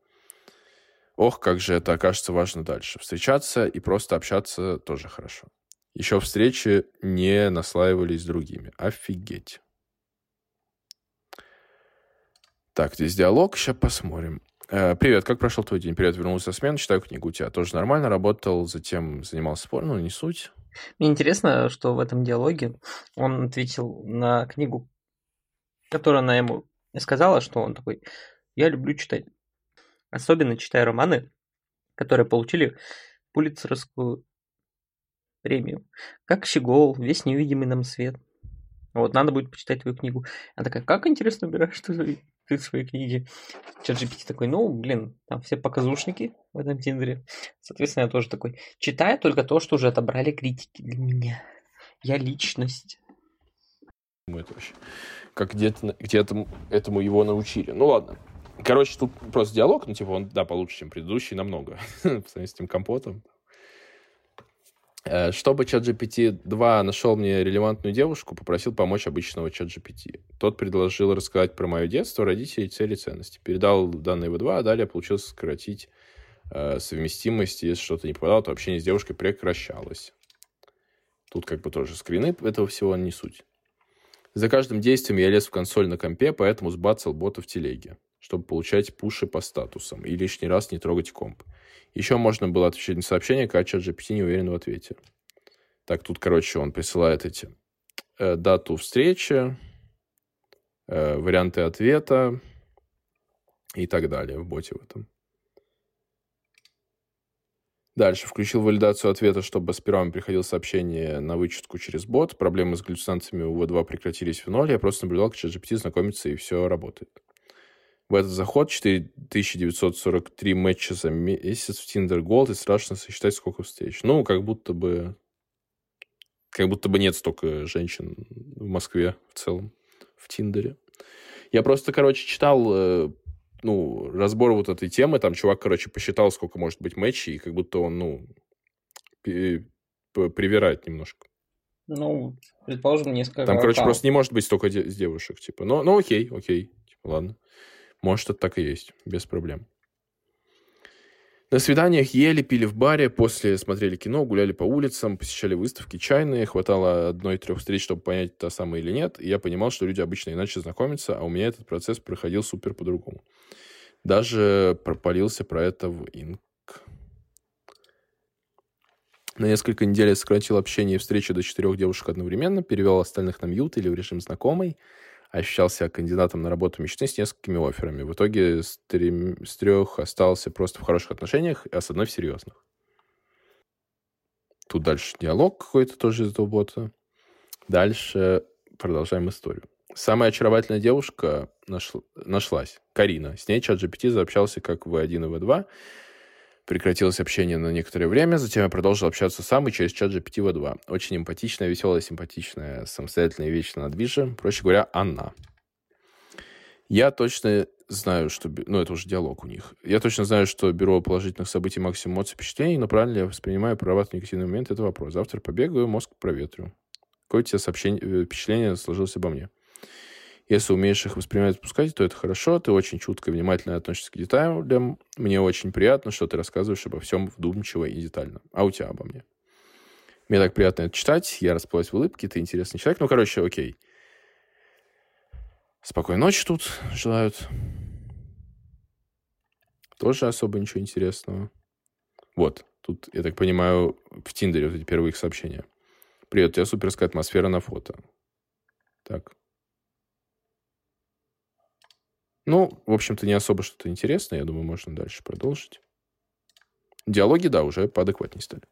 Ох, как же это окажется важно дальше. Встречаться и просто общаться тоже хорошо. Еще встречи не наслаивались другими. Офигеть. Так, здесь диалог, сейчас посмотрим. Э, Привет, как прошел твой день? Привет, вернулся со смены, читаю книгу. У тебя тоже нормально? Работал, затем занимался спортом, ну, не суть. Мне интересно, что в этом диалоге он ответил на книгу, которую она ему сказала, что он такой, я люблю читать. Особенно читаю романы, которые получили Пулитцеровскую премию. Как Щегол, Весь невидимый нам свет. Вот, надо будет почитать твою книгу. Она такая, как интересно убираешь ты, ты свои книги. Чат GPT такой, ну, блин, там все показушники в этом тиндере. Соответственно, я тоже такой, читаю только то, что уже отобрали критики для меня. Я личность. Это вообще. Как где-то, где-то этому его научили. Ну, ладно. Короче, тут просто диалог, ну, типа, он, да, получше, чем предыдущий, намного. По сравнению с этим компотом. Э, Чтобы чат GPT-2 нашел мне релевантную девушку, попросил помочь обычного чат GPT. Тот предложил рассказать про мое детство, родителей, цели, ценности. Передал данные в 2, а далее получилось сократить э, совместимость. Если что-то не попадало, то общение с девушкой прекращалось. Тут как бы тоже скрины этого всего не суть. За каждым действием я лез в консоль на компе, поэтому сбацал бота в телеге, чтобы получать пуши по статусам и лишний раз не трогать комп. Еще можно было отвечать на сообщение, когда чат GPT не уверен в ответе. Так, тут, короче, он присылает эти э, дату встречи, э, варианты ответа и так далее в боте в этом. Дальше. Включил валидацию ответа, чтобы сперва мне приходило сообщение на вычетку через бот. Проблемы с галлюцинациями у V2 прекратились в ноль. Я просто наблюдал, как ChatGPT знакомится, и все работает. В этот заход 4943 матча за месяц в Tinder Gold, и страшно сосчитать, сколько встреч. Ну, как будто бы... Как будто бы нет столько женщин в Москве в целом в Тиндере. Я просто, короче, читал э, ну, разбор вот этой темы, там чувак, короче, посчитал, сколько может быть матчей, и как будто он, ну, привирает немножко. Ну, предположим, несколько Там, короче, аккаунтов. просто не может быть столько де- девушек, типа. Ну, ну, окей, окей, типа, ладно. Может, это так и есть, без проблем. На свиданиях ели, пили в баре, после смотрели кино, гуляли по улицам, посещали выставки чайные. Хватало одной-трех встреч, чтобы понять, та самая или нет. И я понимал, что люди обычно иначе знакомятся, а у меня этот процесс проходил супер по-другому. Даже пропалился про это в Инк. На несколько недель я сократил общение и встречи до четырех девушек одновременно, перевел остальных на мьют или в режим знакомый, ощущал себя кандидатом на работу мечты с несколькими офферами. В итоге с, три, с трех остался просто в хороших отношениях, а с одной в серьезных. Тут дальше диалог какой-то тоже из этого бота. Дальше продолжаем историю. Самая очаровательная девушка нашла, нашлась. Карина. С ней чат GPT заобщался как в 1 и в 2 Прекратилось общение на некоторое время, затем я продолжил общаться сам и через чат GPT в 2 Очень эмпатичная, веселая, симпатичная, самостоятельная и вечно на движе. Проще говоря, она. Я точно знаю, что... Ну, это уже диалог у них. Я точно знаю, что беру положительных событий максимум эмоций, впечатлений, но правильно ли я воспринимаю, прорабатываю негативный момент, это вопрос. Завтра побегаю, мозг проветрю. Какое у тебя сообщение, э, впечатление сложилось обо мне? Если умеешь их воспринимать и отпускать, то это хорошо. Ты очень чутко и внимательно относишься к деталям. Мне очень приятно, что ты рассказываешь обо всем вдумчиво и детально. А у тебя обо мне? Мне так приятно это читать. Я расплылась в улыбке. Ты интересный человек. Ну, короче, окей. Спокойной ночи тут желают. Тоже особо ничего интересного. Вот. Тут, я так понимаю, в Тиндере вот эти первые их сообщения. Привет, у тебя суперская атмосфера на фото. Так. Ну, в общем-то, не особо что-то интересное. Я думаю, можно дальше продолжить. Диалоги, да, уже поадекватнее стали.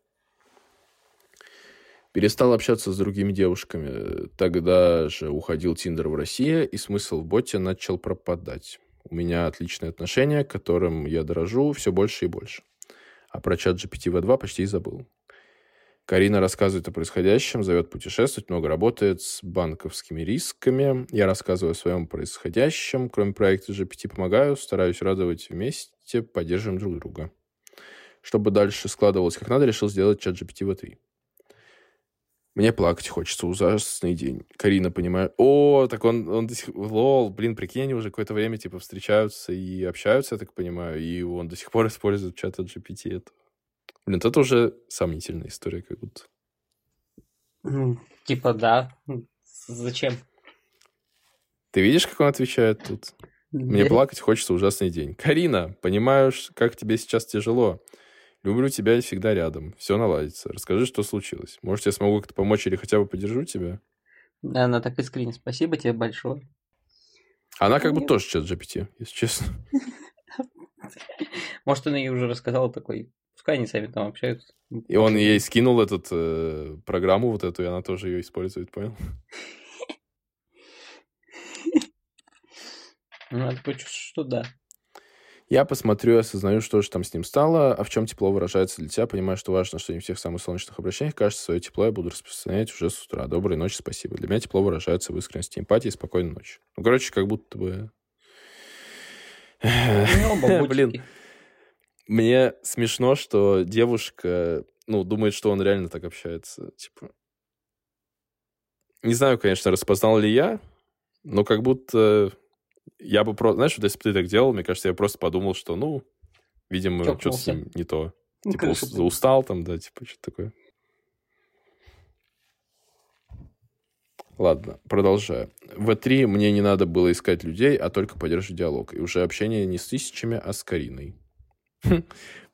Перестал общаться с другими девушками. Тогда же уходил Тиндер в Россию, и смысл в боте начал пропадать. У меня отличные отношения, которым я дорожу все больше и больше. А про чат GPT V2 почти и забыл. Карина рассказывает о происходящем, зовет путешествовать, много работает с банковскими рисками. Я рассказываю о своем происходящем. Кроме проекта GPT помогаю, стараюсь радовать вместе, поддерживаем друг друга. Чтобы дальше складывалось как надо, решил сделать чат GPT в 3 Мне плакать хочется, ужасный день. Карина, понимаю. О, так он, он до сих Лол, блин, прикинь, они уже какое-то время, типа, встречаются и общаются, я так понимаю, и он до сих пор использует чат GPT. Это Блин, это уже сомнительная история, как будто. Ну, типа, да. Зачем? Ты видишь, как он отвечает тут? Мне плакать хочется ужасный день. Карина, понимаешь, как тебе сейчас тяжело. Люблю тебя и всегда рядом. Все наладится. Расскажи, что случилось. Может, я смогу как-то помочь или хотя бы поддержу тебя? Она так искренне. Спасибо тебе большое. Она как будто тоже чат GPT, если честно. Может, он ей уже рассказал такой, Пускай они сами там общаются. И он ей скинул эту э, программу вот эту, и она тоже ее использует, понял? Ну, почувствовать, что да. Я посмотрю и осознаю, что же там с ним стало, а в чем тепло выражается для тебя. Понимаю, что важно, что не в всех самых солнечных обращениях. Кажется, свое тепло я буду распространять уже с утра. Доброй ночи, спасибо. Для меня тепло выражается в искренности, эмпатии, спокойной ночи. Ну, короче, как будто бы... Блин, мне смешно, что девушка, ну, думает, что он реально так общается. Типа, не знаю, конечно, распознал ли я, но как будто я бы просто... Знаешь, вот если бы ты так делал, мне кажется, я просто подумал, что, ну, видимо, что-то с ним не то. Ну, типа, конечно, устал там, да, типа, что-то такое. Ладно, продолжаю. В 3 мне не надо было искать людей, а только поддерживать диалог. И уже общение не с тысячами, а с Кариной.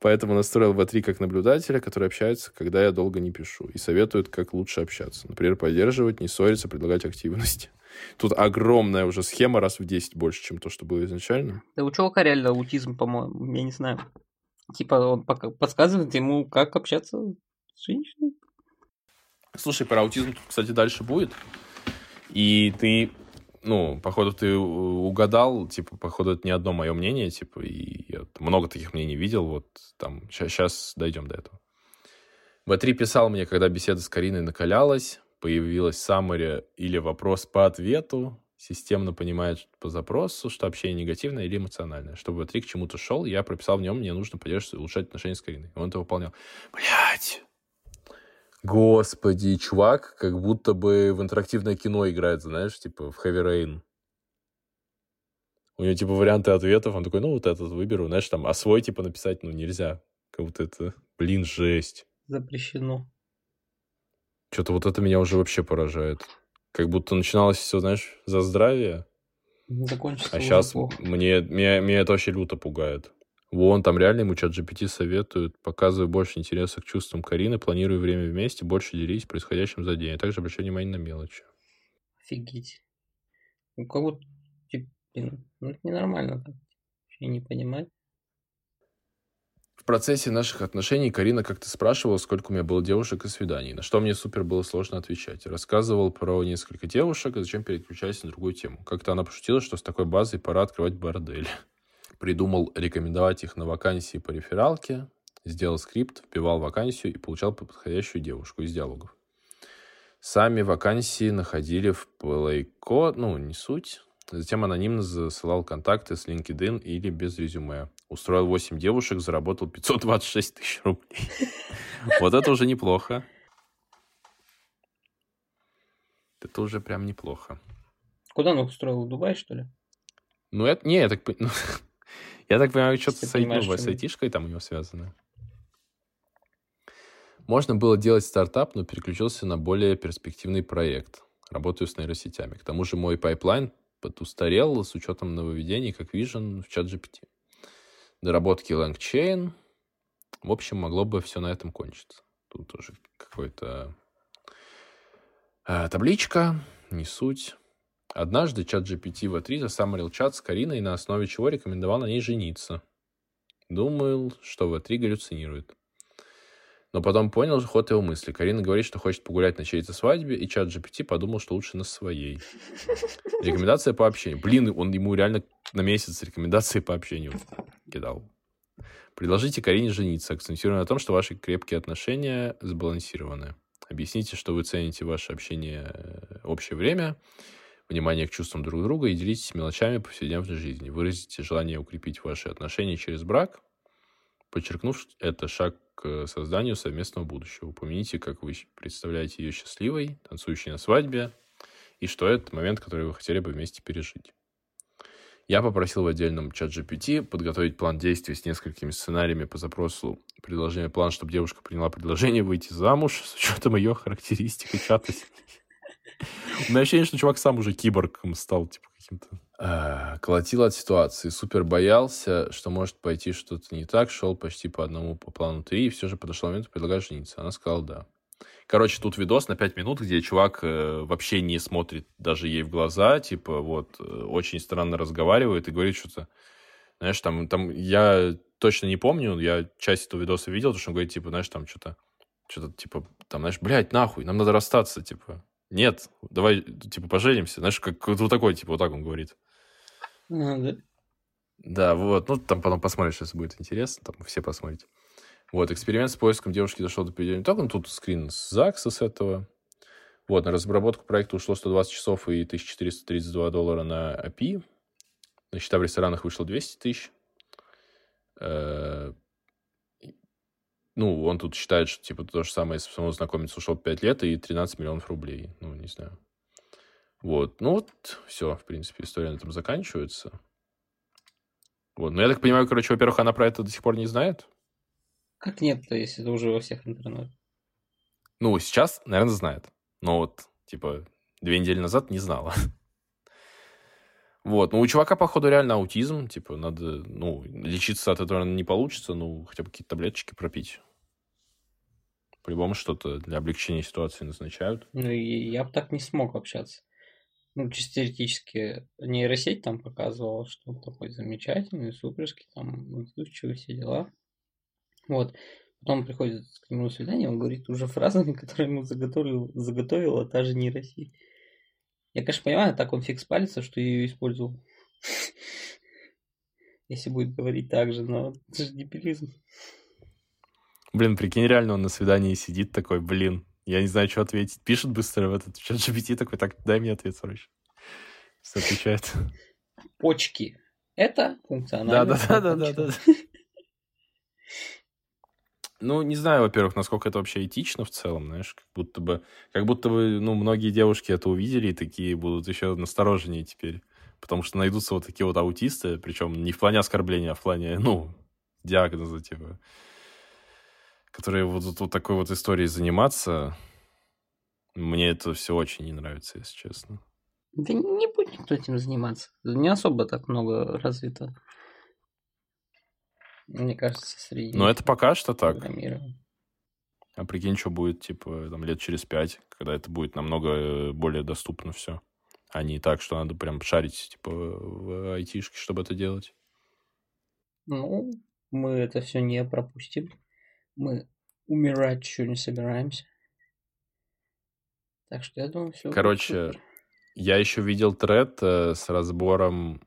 Поэтому настроил V3 как наблюдателя, который общается, когда я долго не пишу, и советует, как лучше общаться. Например, поддерживать, не ссориться, предлагать активности. Тут огромная уже схема раз в 10 больше, чем то, что было изначально. Да у чувака реально аутизм, по-моему, я не знаю. Типа он подсказывает ему, как общаться с женщиной. Слушай, про аутизм тут, кстати, дальше будет. И ты ну, походу, ты угадал, типа, походу, это не одно мое мнение, типа, и я много таких мнений видел, вот, там, сейчас дойдем до этого. В3 писал мне, когда беседа с Кариной накалялась, появилась саммари или вопрос по ответу, системно понимает по запросу, что общение негативное или эмоциональное. Чтобы в3 к чему-то шел, я прописал в нем, мне нужно поддерживать, улучшать отношения с Кариной. Он это выполнял. Блять! Господи, чувак, как будто бы в интерактивное кино играет, знаешь, типа в Heavy Rain. У него, типа, варианты ответов, он такой, ну, вот этот выберу, знаешь, там, а свой, типа, написать, ну, нельзя. Как будто это, блин, жесть. Запрещено. Что-то вот это меня уже вообще поражает. Как будто начиналось все, знаешь, за здравие, Закончится А сейчас плохо. мне, меня, меня это вообще люто пугает. Вон, там реально ему чат GPT советуют, показывай больше интереса к чувствам Карины, планируй время вместе, больше делись происходящим за день, а также обращай внимание на мелочи. Офигеть. У кого типа, блин, ну это ненормально так. Вообще не понимать. В процессе наших отношений Карина как-то спрашивала, сколько у меня было девушек и свиданий, на что мне супер было сложно отвечать. Рассказывал про несколько девушек, и зачем переключались на другую тему. Как-то она пошутила, что с такой базой пора открывать бордель. Придумал рекомендовать их на вакансии по рефералке, сделал скрипт, вбивал вакансию и получал подходящую девушку из диалогов. Сами вакансии находили в Playcode, ну, не суть. Затем анонимно засылал контакты с LinkedIn или без резюме. Устроил 8 девушек, заработал 526 тысяч рублей. Вот это уже неплохо. Это уже прям неплохо. Куда он их устроил? В Дубай, что ли? Ну, это... Не, я так... Я так понимаю, что-то с, ну, с айтишкой там у него связано. Можно было делать стартап, но переключился на более перспективный проект. Работаю с нейросетями. К тому же мой pipeline подустарел с учетом нововведений, как Vision в Chat GPT. Доработки LangChain. В общем, могло бы все на этом кончиться. Тут тоже какой-то э, табличка, не суть. Однажды чат GPT V3 засаммарил чат с Кариной, на основе чего рекомендовал на ней жениться. Думал, что V3 галлюцинирует. Но потом понял ход его мысли. Карина говорит, что хочет погулять на чьей-то свадьбе, и чат GPT подумал, что лучше на своей. Рекомендация по общению. Блин, он ему реально на месяц рекомендации по общению кидал. Предложите Карине жениться, акцентируя на том, что ваши крепкие отношения сбалансированы. Объясните, что вы цените ваше общение э, общее время, внимание к чувствам друг друга и делитесь мелочами повседневной жизни. Выразите желание укрепить ваши отношения через брак, подчеркнув, это шаг к созданию совместного будущего. Упомяните, как вы представляете ее счастливой, танцующей на свадьбе, и что это момент, который вы хотели бы вместе пережить. Я попросил в отдельном чат GPT подготовить план действий с несколькими сценариями по запросу предложения план, чтобы девушка приняла предложение выйти замуж с учетом ее характеристик и чата. У меня ощущение, что чувак сам уже киборгом стал, типа, каким-то. А, Колотил от ситуации. Супер боялся, что может пойти что-то не так. Шел почти по одному по плану 3, и все же подошел момент предлагать жениться. Она сказала да. Короче, тут видос на 5 минут, где чувак э, вообще не смотрит даже ей в глаза, типа, вот, э, очень странно разговаривает и говорит что-то, знаешь, там, там, я точно не помню, я часть этого видоса видел, потому что он говорит, типа, знаешь, там что-то, что-то, типа, там, знаешь, блядь, нахуй, нам надо расстаться, типа, нет, давай, типа, поженимся, знаешь, как вот такой, типа, вот так он говорит. А, да. Да, вот, ну, там потом посмотришь, если будет интересно, там все посмотрите. Вот, эксперимент с поиском девушки дошел до определенного итога. Ну, тут скрин с ЗАГСа с этого. Вот, на разработку проекта ушло 120 часов и 1432 доллара на API. На счета в ресторанах вышло 200 тысяч. Ну, он тут считает, что, типа, то же самое, если самому знакомиться ушло 5 лет и 13 миллионов рублей. Ну, не знаю. Вот, ну вот, все, в принципе, история на этом заканчивается. Вот, ну, я так понимаю, короче, во-первых, она про это до сих пор не знает. Как нет-то, если это уже во всех интернетах? Ну, сейчас, наверное, знает. Но вот, типа, две недели назад не знала. Вот, ну, у чувака, походу, реально аутизм. Типа, надо, ну, лечиться от этого не получится, ну, хотя бы какие-то таблеточки пропить. По-любому что-то для облегчения ситуации назначают. Ну, и я бы так не смог общаться. Ну, чисто теоретически нейросеть там показывала, что он такой замечательный, суперский, там, отзывчивый, все дела. Вот. Потом приходит к нему свидание, он говорит уже фразами, которые ему заготовил, заготовила та же нейросеть. Я, конечно, понимаю, так он фиг спалится, что я ее использовал. Если будет говорить так же, но это же дебилизм. Блин, прикинь, реально он на свидании сидит такой, блин, я не знаю, что ответить. Пишет быстро в этот чат GPT такой, так, дай мне ответ срочно. Все отвечает. Почки. Это функционально. Да-да-да-да-да. Ну, не знаю, во-первых, насколько это вообще этично в целом, знаешь, как будто бы, как будто бы, ну, многие девушки это увидели и такие будут еще настороженнее теперь, потому что найдутся вот такие вот аутисты, причем не в плане оскорбления, а в плане, ну, диагноза, типа, которые будут вот такой вот историей заниматься. Мне это все очень не нравится, если честно. Да не будет никто этим заниматься. Не особо так много развито. Мне кажется, среди... Но это пока что так. А прикинь, что будет, типа, там, лет через пять, когда это будет намного э, более доступно все. А не так, что надо прям шарить, типа, в айтишке, чтобы это делать. Ну, мы это все не пропустим. Мы умирать еще не собираемся. Так что я думаю, все. Короче, я еще видел тред э, с разбором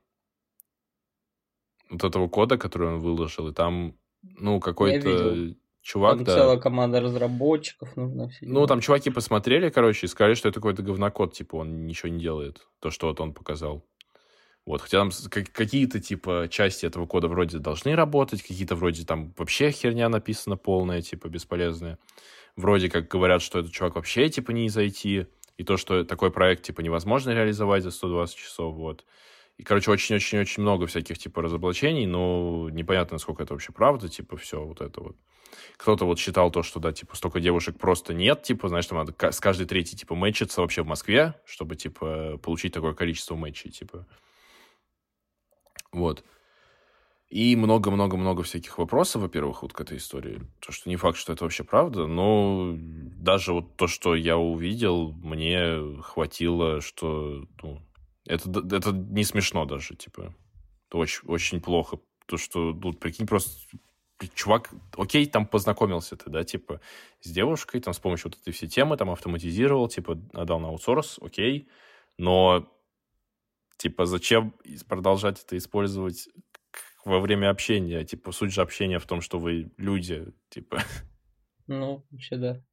вот этого кода, который он выложил, и там, ну, какой-то чувак, Там да. целая команда разработчиков нужно все. Ну, там чуваки посмотрели, короче, и сказали, что это какой-то говнокод, типа, он ничего не делает. То, что вот он показал. Вот, хотя там какие-то, типа, части этого кода вроде должны работать, какие-то вроде там вообще херня написана полная, типа, бесполезная. Вроде как говорят, что этот чувак вообще, типа, не из IT, и то, что такой проект, типа, невозможно реализовать за 120 часов, вот. И, короче, очень-очень-очень много всяких, типа, разоблачений, но непонятно, насколько это вообще правда, типа, все вот это вот. Кто-то вот считал то, что, да, типа, столько девушек просто нет, типа, знаешь, там надо с каждой третьей, типа, мэчиться вообще в Москве, чтобы, типа, получить такое количество матчей, типа. Вот. И много-много-много всяких вопросов, во-первых, вот к этой истории. То, что не факт, что это вообще правда, но даже вот то, что я увидел, мне хватило, что, ну, это, это не смешно даже, типа. Это очень, очень плохо. То, что, ну, прикинь, просто чувак, окей, там познакомился ты, да, типа, с девушкой, там, с помощью вот этой всей темы, там, автоматизировал, типа, отдал на аутсорс, окей, но, типа, зачем продолжать это использовать во время общения? Типа, суть же общения в том, что вы люди, типа. Ну, вообще да.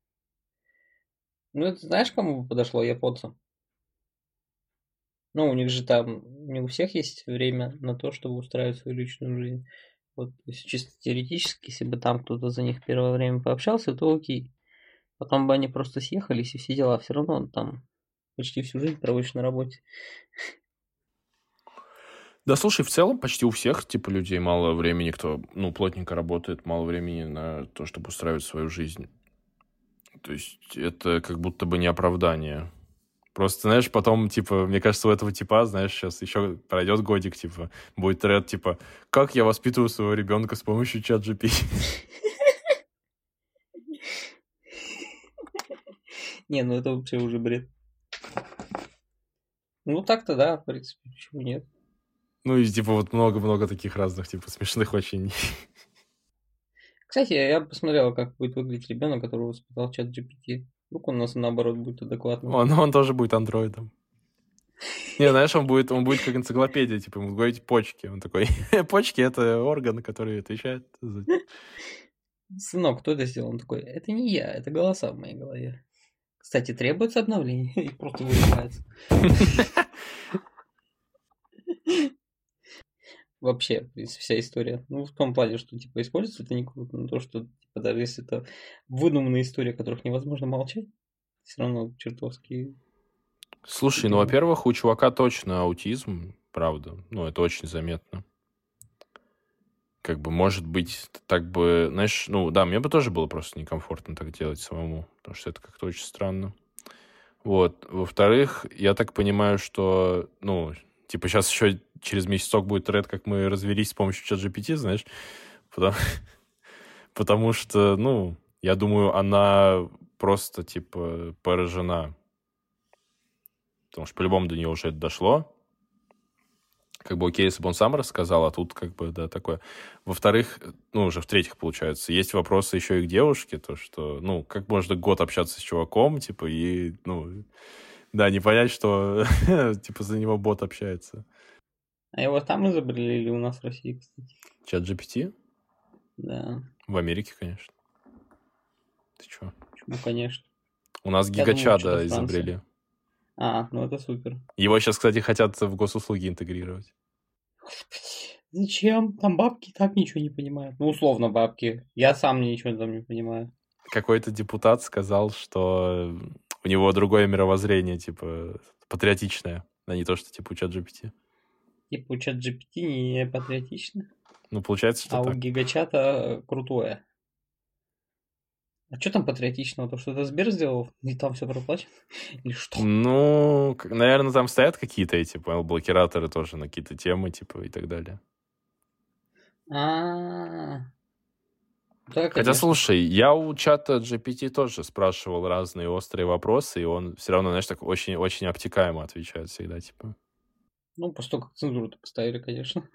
Ну, это знаешь, кому бы подошло японцам? Ну, у них же там, не у всех есть время на то, чтобы устраивать свою личную жизнь. Вот, чисто теоретически, если бы там кто-то за них первое время пообщался, то окей. Потом бы они просто съехались и все дела. Все равно он там почти всю жизнь проводишь на работе. Да, слушай, в целом почти у всех, типа, людей мало времени, кто, ну, плотненько работает, мало времени на то, чтобы устраивать свою жизнь. То есть это как будто бы не оправдание. Просто, знаешь, потом, типа, мне кажется, у этого типа, знаешь, сейчас еще пройдет годик, типа, будет тред, типа, как я воспитываю своего ребенка с помощью чат GPT. Не, ну это вообще уже бред. Ну так-то да, в принципе, почему нет? Ну и, типа, вот много-много таких разных, типа, смешных очень. Кстати, я посмотрел, как будет выглядеть ребенок, которого воспитал чат GPT. Вдруг он у нас наоборот будет адекватным. Он, он тоже будет андроидом. Не, знаешь, он будет, он будет как энциклопедия, типа, ему говорить почки. Он такой, почки — это орган, который отвечает за... Сынок, кто это сделал? Он такой, это не я, это голоса в моей голове. Кстати, требуется обновление. И просто вырубается. Вообще, вся история. Ну, в том плане, что, типа, используется это не круто, но то, что, типа, даже если это выдуманные истории, о которых невозможно молчать, все равно чертовски... Слушай, ну, во-первых, у чувака точно аутизм, правда. Ну, это очень заметно. Как бы, может быть, так бы, знаешь, ну, да, мне бы тоже было просто некомфортно так делать самому, потому что это как-то очень странно. Вот. Во-вторых, я так понимаю, что, ну, типа, сейчас еще через месяцок будет тред, как мы развелись с помощью чат GPT, знаешь, потому, потому что, ну, я думаю, она просто, типа, поражена потому что по-любому до нее уже это дошло. Как бы окей, если бы он сам рассказал, а тут как бы, да, такое. Во-вторых, ну, уже в-третьих, получается, есть вопросы еще и к девушке, то, что, ну, как можно год общаться с чуваком, типа, и, ну, да, не понять, что, типа, за него бот общается. А его там изобрели или у нас в России, кстати? Чат GPT? Да, В Америке, конечно. Ты чё? почему, конечно. У нас Я гигачада изобрели. А, ну это супер. Его сейчас, кстати, хотят в госуслуги интегрировать. Господи, зачем? Там бабки так ничего не понимают. Ну, условно, бабки. Я сам ничего там не понимаю. какой-то депутат сказал, что у него другое мировоззрение, типа, патриотичное, а не то, что, типа, у чат GPT. Типа у чат GPT не патриотично, Ну, получается, что а у так. гигачата крутое. А что там патриотичного? То, что это Сбер сделал, и там все проплачено? Или что? Ну, наверное, там стоят какие-то эти, понял, блокираторы тоже на какие-то темы, типа, и так далее. А, да, Хотя, слушай, я у чата GPT тоже спрашивал разные острые вопросы, и он все равно, знаешь, так очень-очень обтекаемо отвечает всегда, типа. Ну, после того, как цензуру-то поставили, конечно.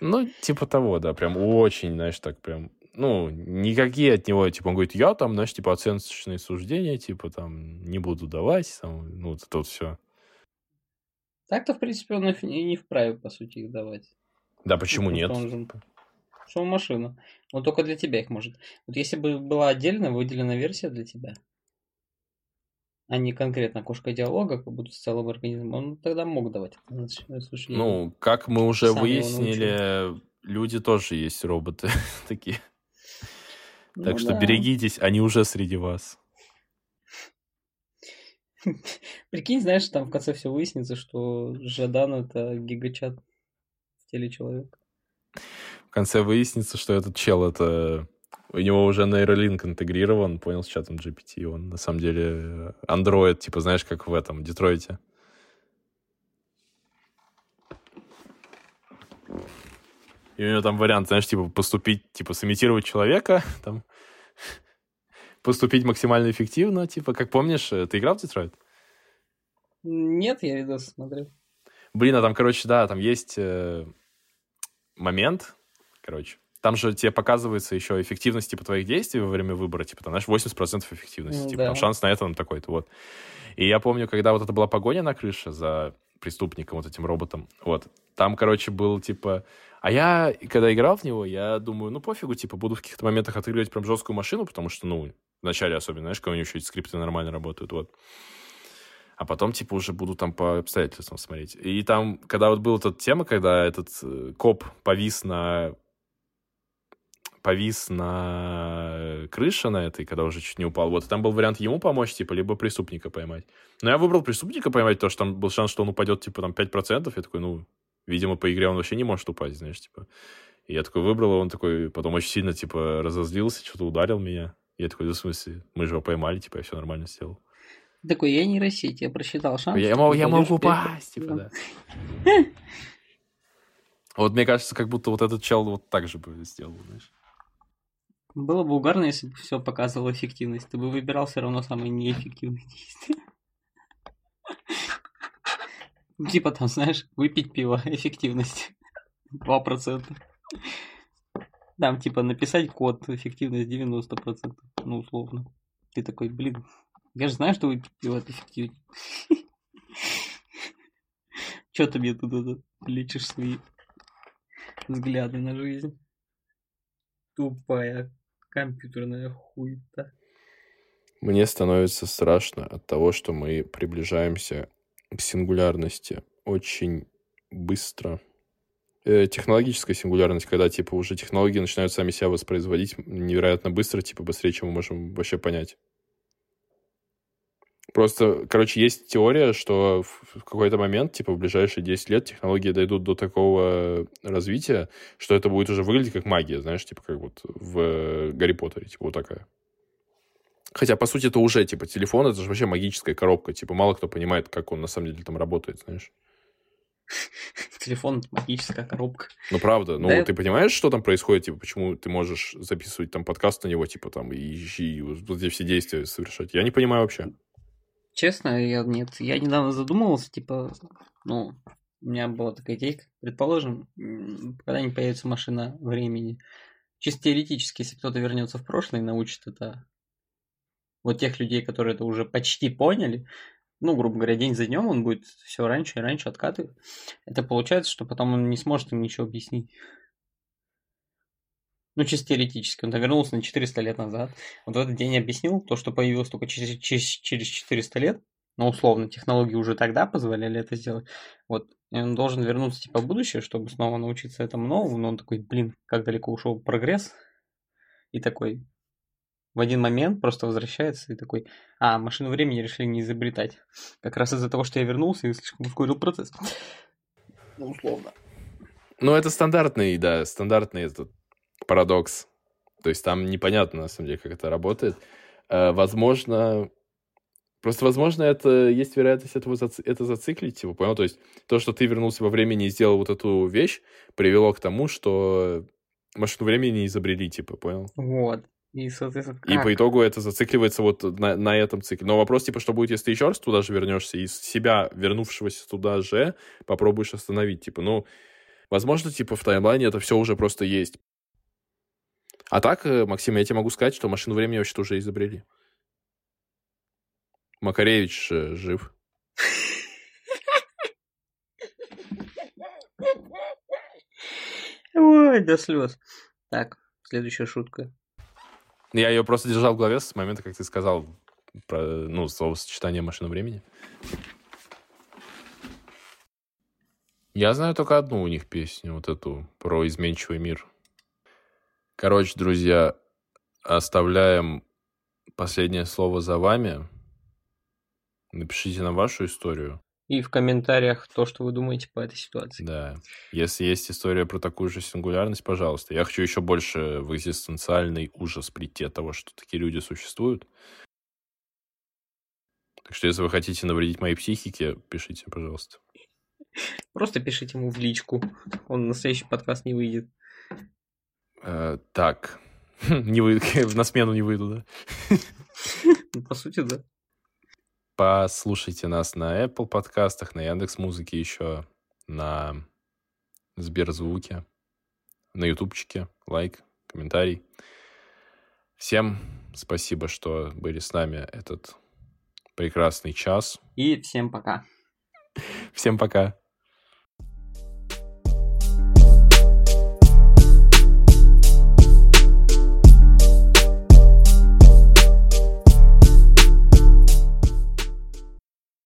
Ну, типа того, да, прям очень, знаешь, так прям ну, никакие от него, типа, он говорит, я там, знаешь, типа, оценочные суждения, типа, там, не буду давать, там, ну, вот это вот все. Так-то, в принципе, он и не вправе, по сути, их давать. Да, почему нет? Он же... Что машина. Он только для тебя их может. Вот если бы была отдельно выделена версия для тебя, а не конкретно кошка диалога, как будто с целым организмом, он тогда мог давать. Ну, как мы уже выяснили, люди тоже есть роботы такие. Так ну, что да. берегитесь, они уже среди вас. Прикинь, знаешь, там в конце все выяснится, что Жадан это гигачат в теле человека. В конце выяснится, что этот чел это у него уже нейролинк интегрирован, понял, с чатом GPT. Он на самом деле андроид, типа, знаешь, как в этом, Детройте. И у него там вариант, знаешь, типа поступить, типа сымитировать человека, там, поступить максимально эффективно, типа, как помнишь, э, ты играл в Детройт? Нет, я видос смотрел. Блин, а там, короче, да, там есть э, момент, короче, там же тебе показывается еще эффективность, типа, твоих действий во время выбора, типа, там, знаешь, 80% эффективности, mm, типа, да. там шанс на это там такой-то, вот. И я помню, когда вот это была погоня на крыше за преступником, вот этим роботом, вот, там, короче, был, типа, а я, когда играл в него, я думаю, ну пофигу, типа, буду в каких-то моментах отыгрывать прям жесткую машину, потому что, ну, вначале особенно, знаешь, когда у него еще эти скрипты нормально работают, вот. А потом, типа, уже буду там по обстоятельствам смотреть. И там, когда вот была эта тема, когда этот э, коп повис на повис на крыше на этой, когда уже чуть не упал. Вот, и там был вариант ему помочь, типа, либо преступника поймать. Но я выбрал преступника поймать, потому что там был шанс, что он упадет, типа, там 5%. Я такой, ну, Видимо, по игре он вообще не может упасть, знаешь, типа. И я такой выбрал, он такой потом очень сильно, типа, разозлился, что-то ударил меня. Я такой, да в смысле, мы же его поймали, типа, я все нормально сделал. Такой, я не нейросеть, я просчитал шанс. Я, мог, я мог упасть, типа, да. Вот мне кажется, как будто вот этот чел вот так же бы сделал, знаешь. Было бы угарно, если бы все показывало эффективность. Ты бы выбирал все равно самые неэффективные действия. Типа там, знаешь, выпить пиво, эффективность 2%. Там, типа, написать код, эффективность 90%, ну, условно. Ты такой, блин, я же знаю, что выпить пиво это эффективнее. Че ты мне тут лечишь свои взгляды на жизнь? Тупая компьютерная хуйта. Мне становится страшно от того, что мы приближаемся к сингулярности очень быстро. Э, технологическая сингулярность, когда, типа, уже технологии начинают сами себя воспроизводить невероятно быстро, типа, быстрее, чем мы можем вообще понять. Просто, короче, есть теория, что в какой-то момент, типа, в ближайшие 10 лет технологии дойдут до такого развития, что это будет уже выглядеть как магия, знаешь, типа, как вот в Гарри Поттере, типа, вот такая. Хотя, по сути, это уже, типа, телефон, это же вообще магическая коробка. Типа, мало кто понимает, как он на самом деле там работает, знаешь. Телефон — магическая коробка. Ну, правда. Ну, да ты понимаешь, что там происходит? Типа, почему ты можешь записывать там подкаст на него, типа, там, и, и вот эти все действия совершать? Я не понимаю вообще. Честно, я нет. Я недавно задумывался, типа, ну, у меня была такая идея, предположим, когда-нибудь появится машина времени. Чисто теоретически, если кто-то вернется в прошлое и научит это вот тех людей, которые это уже почти поняли, ну, грубо говоря, день за днем он будет все раньше и раньше откатывать. Это получается, что потом он не сможет им ничего объяснить. Ну, чисто теоретически. Он вернулся на 400 лет назад. Вот в этот день объяснил то, что появилось только через, через, через 400 лет. Но условно, технологии уже тогда позволяли это сделать. Вот. И он должен вернуться типа в будущее, чтобы снова научиться этому новому. Но он такой, блин, как далеко ушел прогресс. И такой, в один момент просто возвращается и такой, а, машину времени решили не изобретать. Как раз из-за того, что я вернулся и слишком ускорил процесс. Ну, условно. Ну, это стандартный, да, стандартный этот парадокс. То есть там непонятно, на самом деле, как это работает. э, возможно, просто, возможно, это есть вероятность этого заци- это зациклить, типа, понял? То есть то, что ты вернулся во времени и сделал вот эту вещь, привело к тому, что машину времени изобрели, типа, понял? Вот. И, соответственно, И как? по итогу это зацикливается вот на, на этом цикле. Но вопрос, типа, что будет, если ты еще раз туда же вернешься, и себя, вернувшегося туда же, попробуешь остановить. Типа, ну, возможно, типа, в таймлайне это все уже просто есть. А так, э, Максим, я тебе могу сказать, что машину времени вообще-то уже изобрели. Макаревич э, жив. Ой, до слез. Так, следующая шутка. Я ее просто держал в голове с момента, как ты сказал про, ну, словосочетание машину времени. Я знаю только одну у них песню, вот эту, про изменчивый мир. Короче, друзья, оставляем последнее слово за вами. Напишите нам вашу историю. И в комментариях то, что вы думаете по этой ситуации. Да. Если есть история про такую же сингулярность, пожалуйста. Я хочу еще больше в экзистенциальный ужас прийти от того, что такие люди существуют. Так что, если вы хотите навредить моей психике, пишите, пожалуйста. Просто пишите ему в личку. Он на следующий подкаст не выйдет. Э, так. Не вы... На смену не выйду, да? Ну, По сути, да. Послушайте нас на Apple подкастах, на Яндекс Музыке еще, на Сберзвуке, на Ютубчике. Лайк, комментарий. Всем спасибо, что были с нами этот прекрасный час. И всем пока. Всем пока.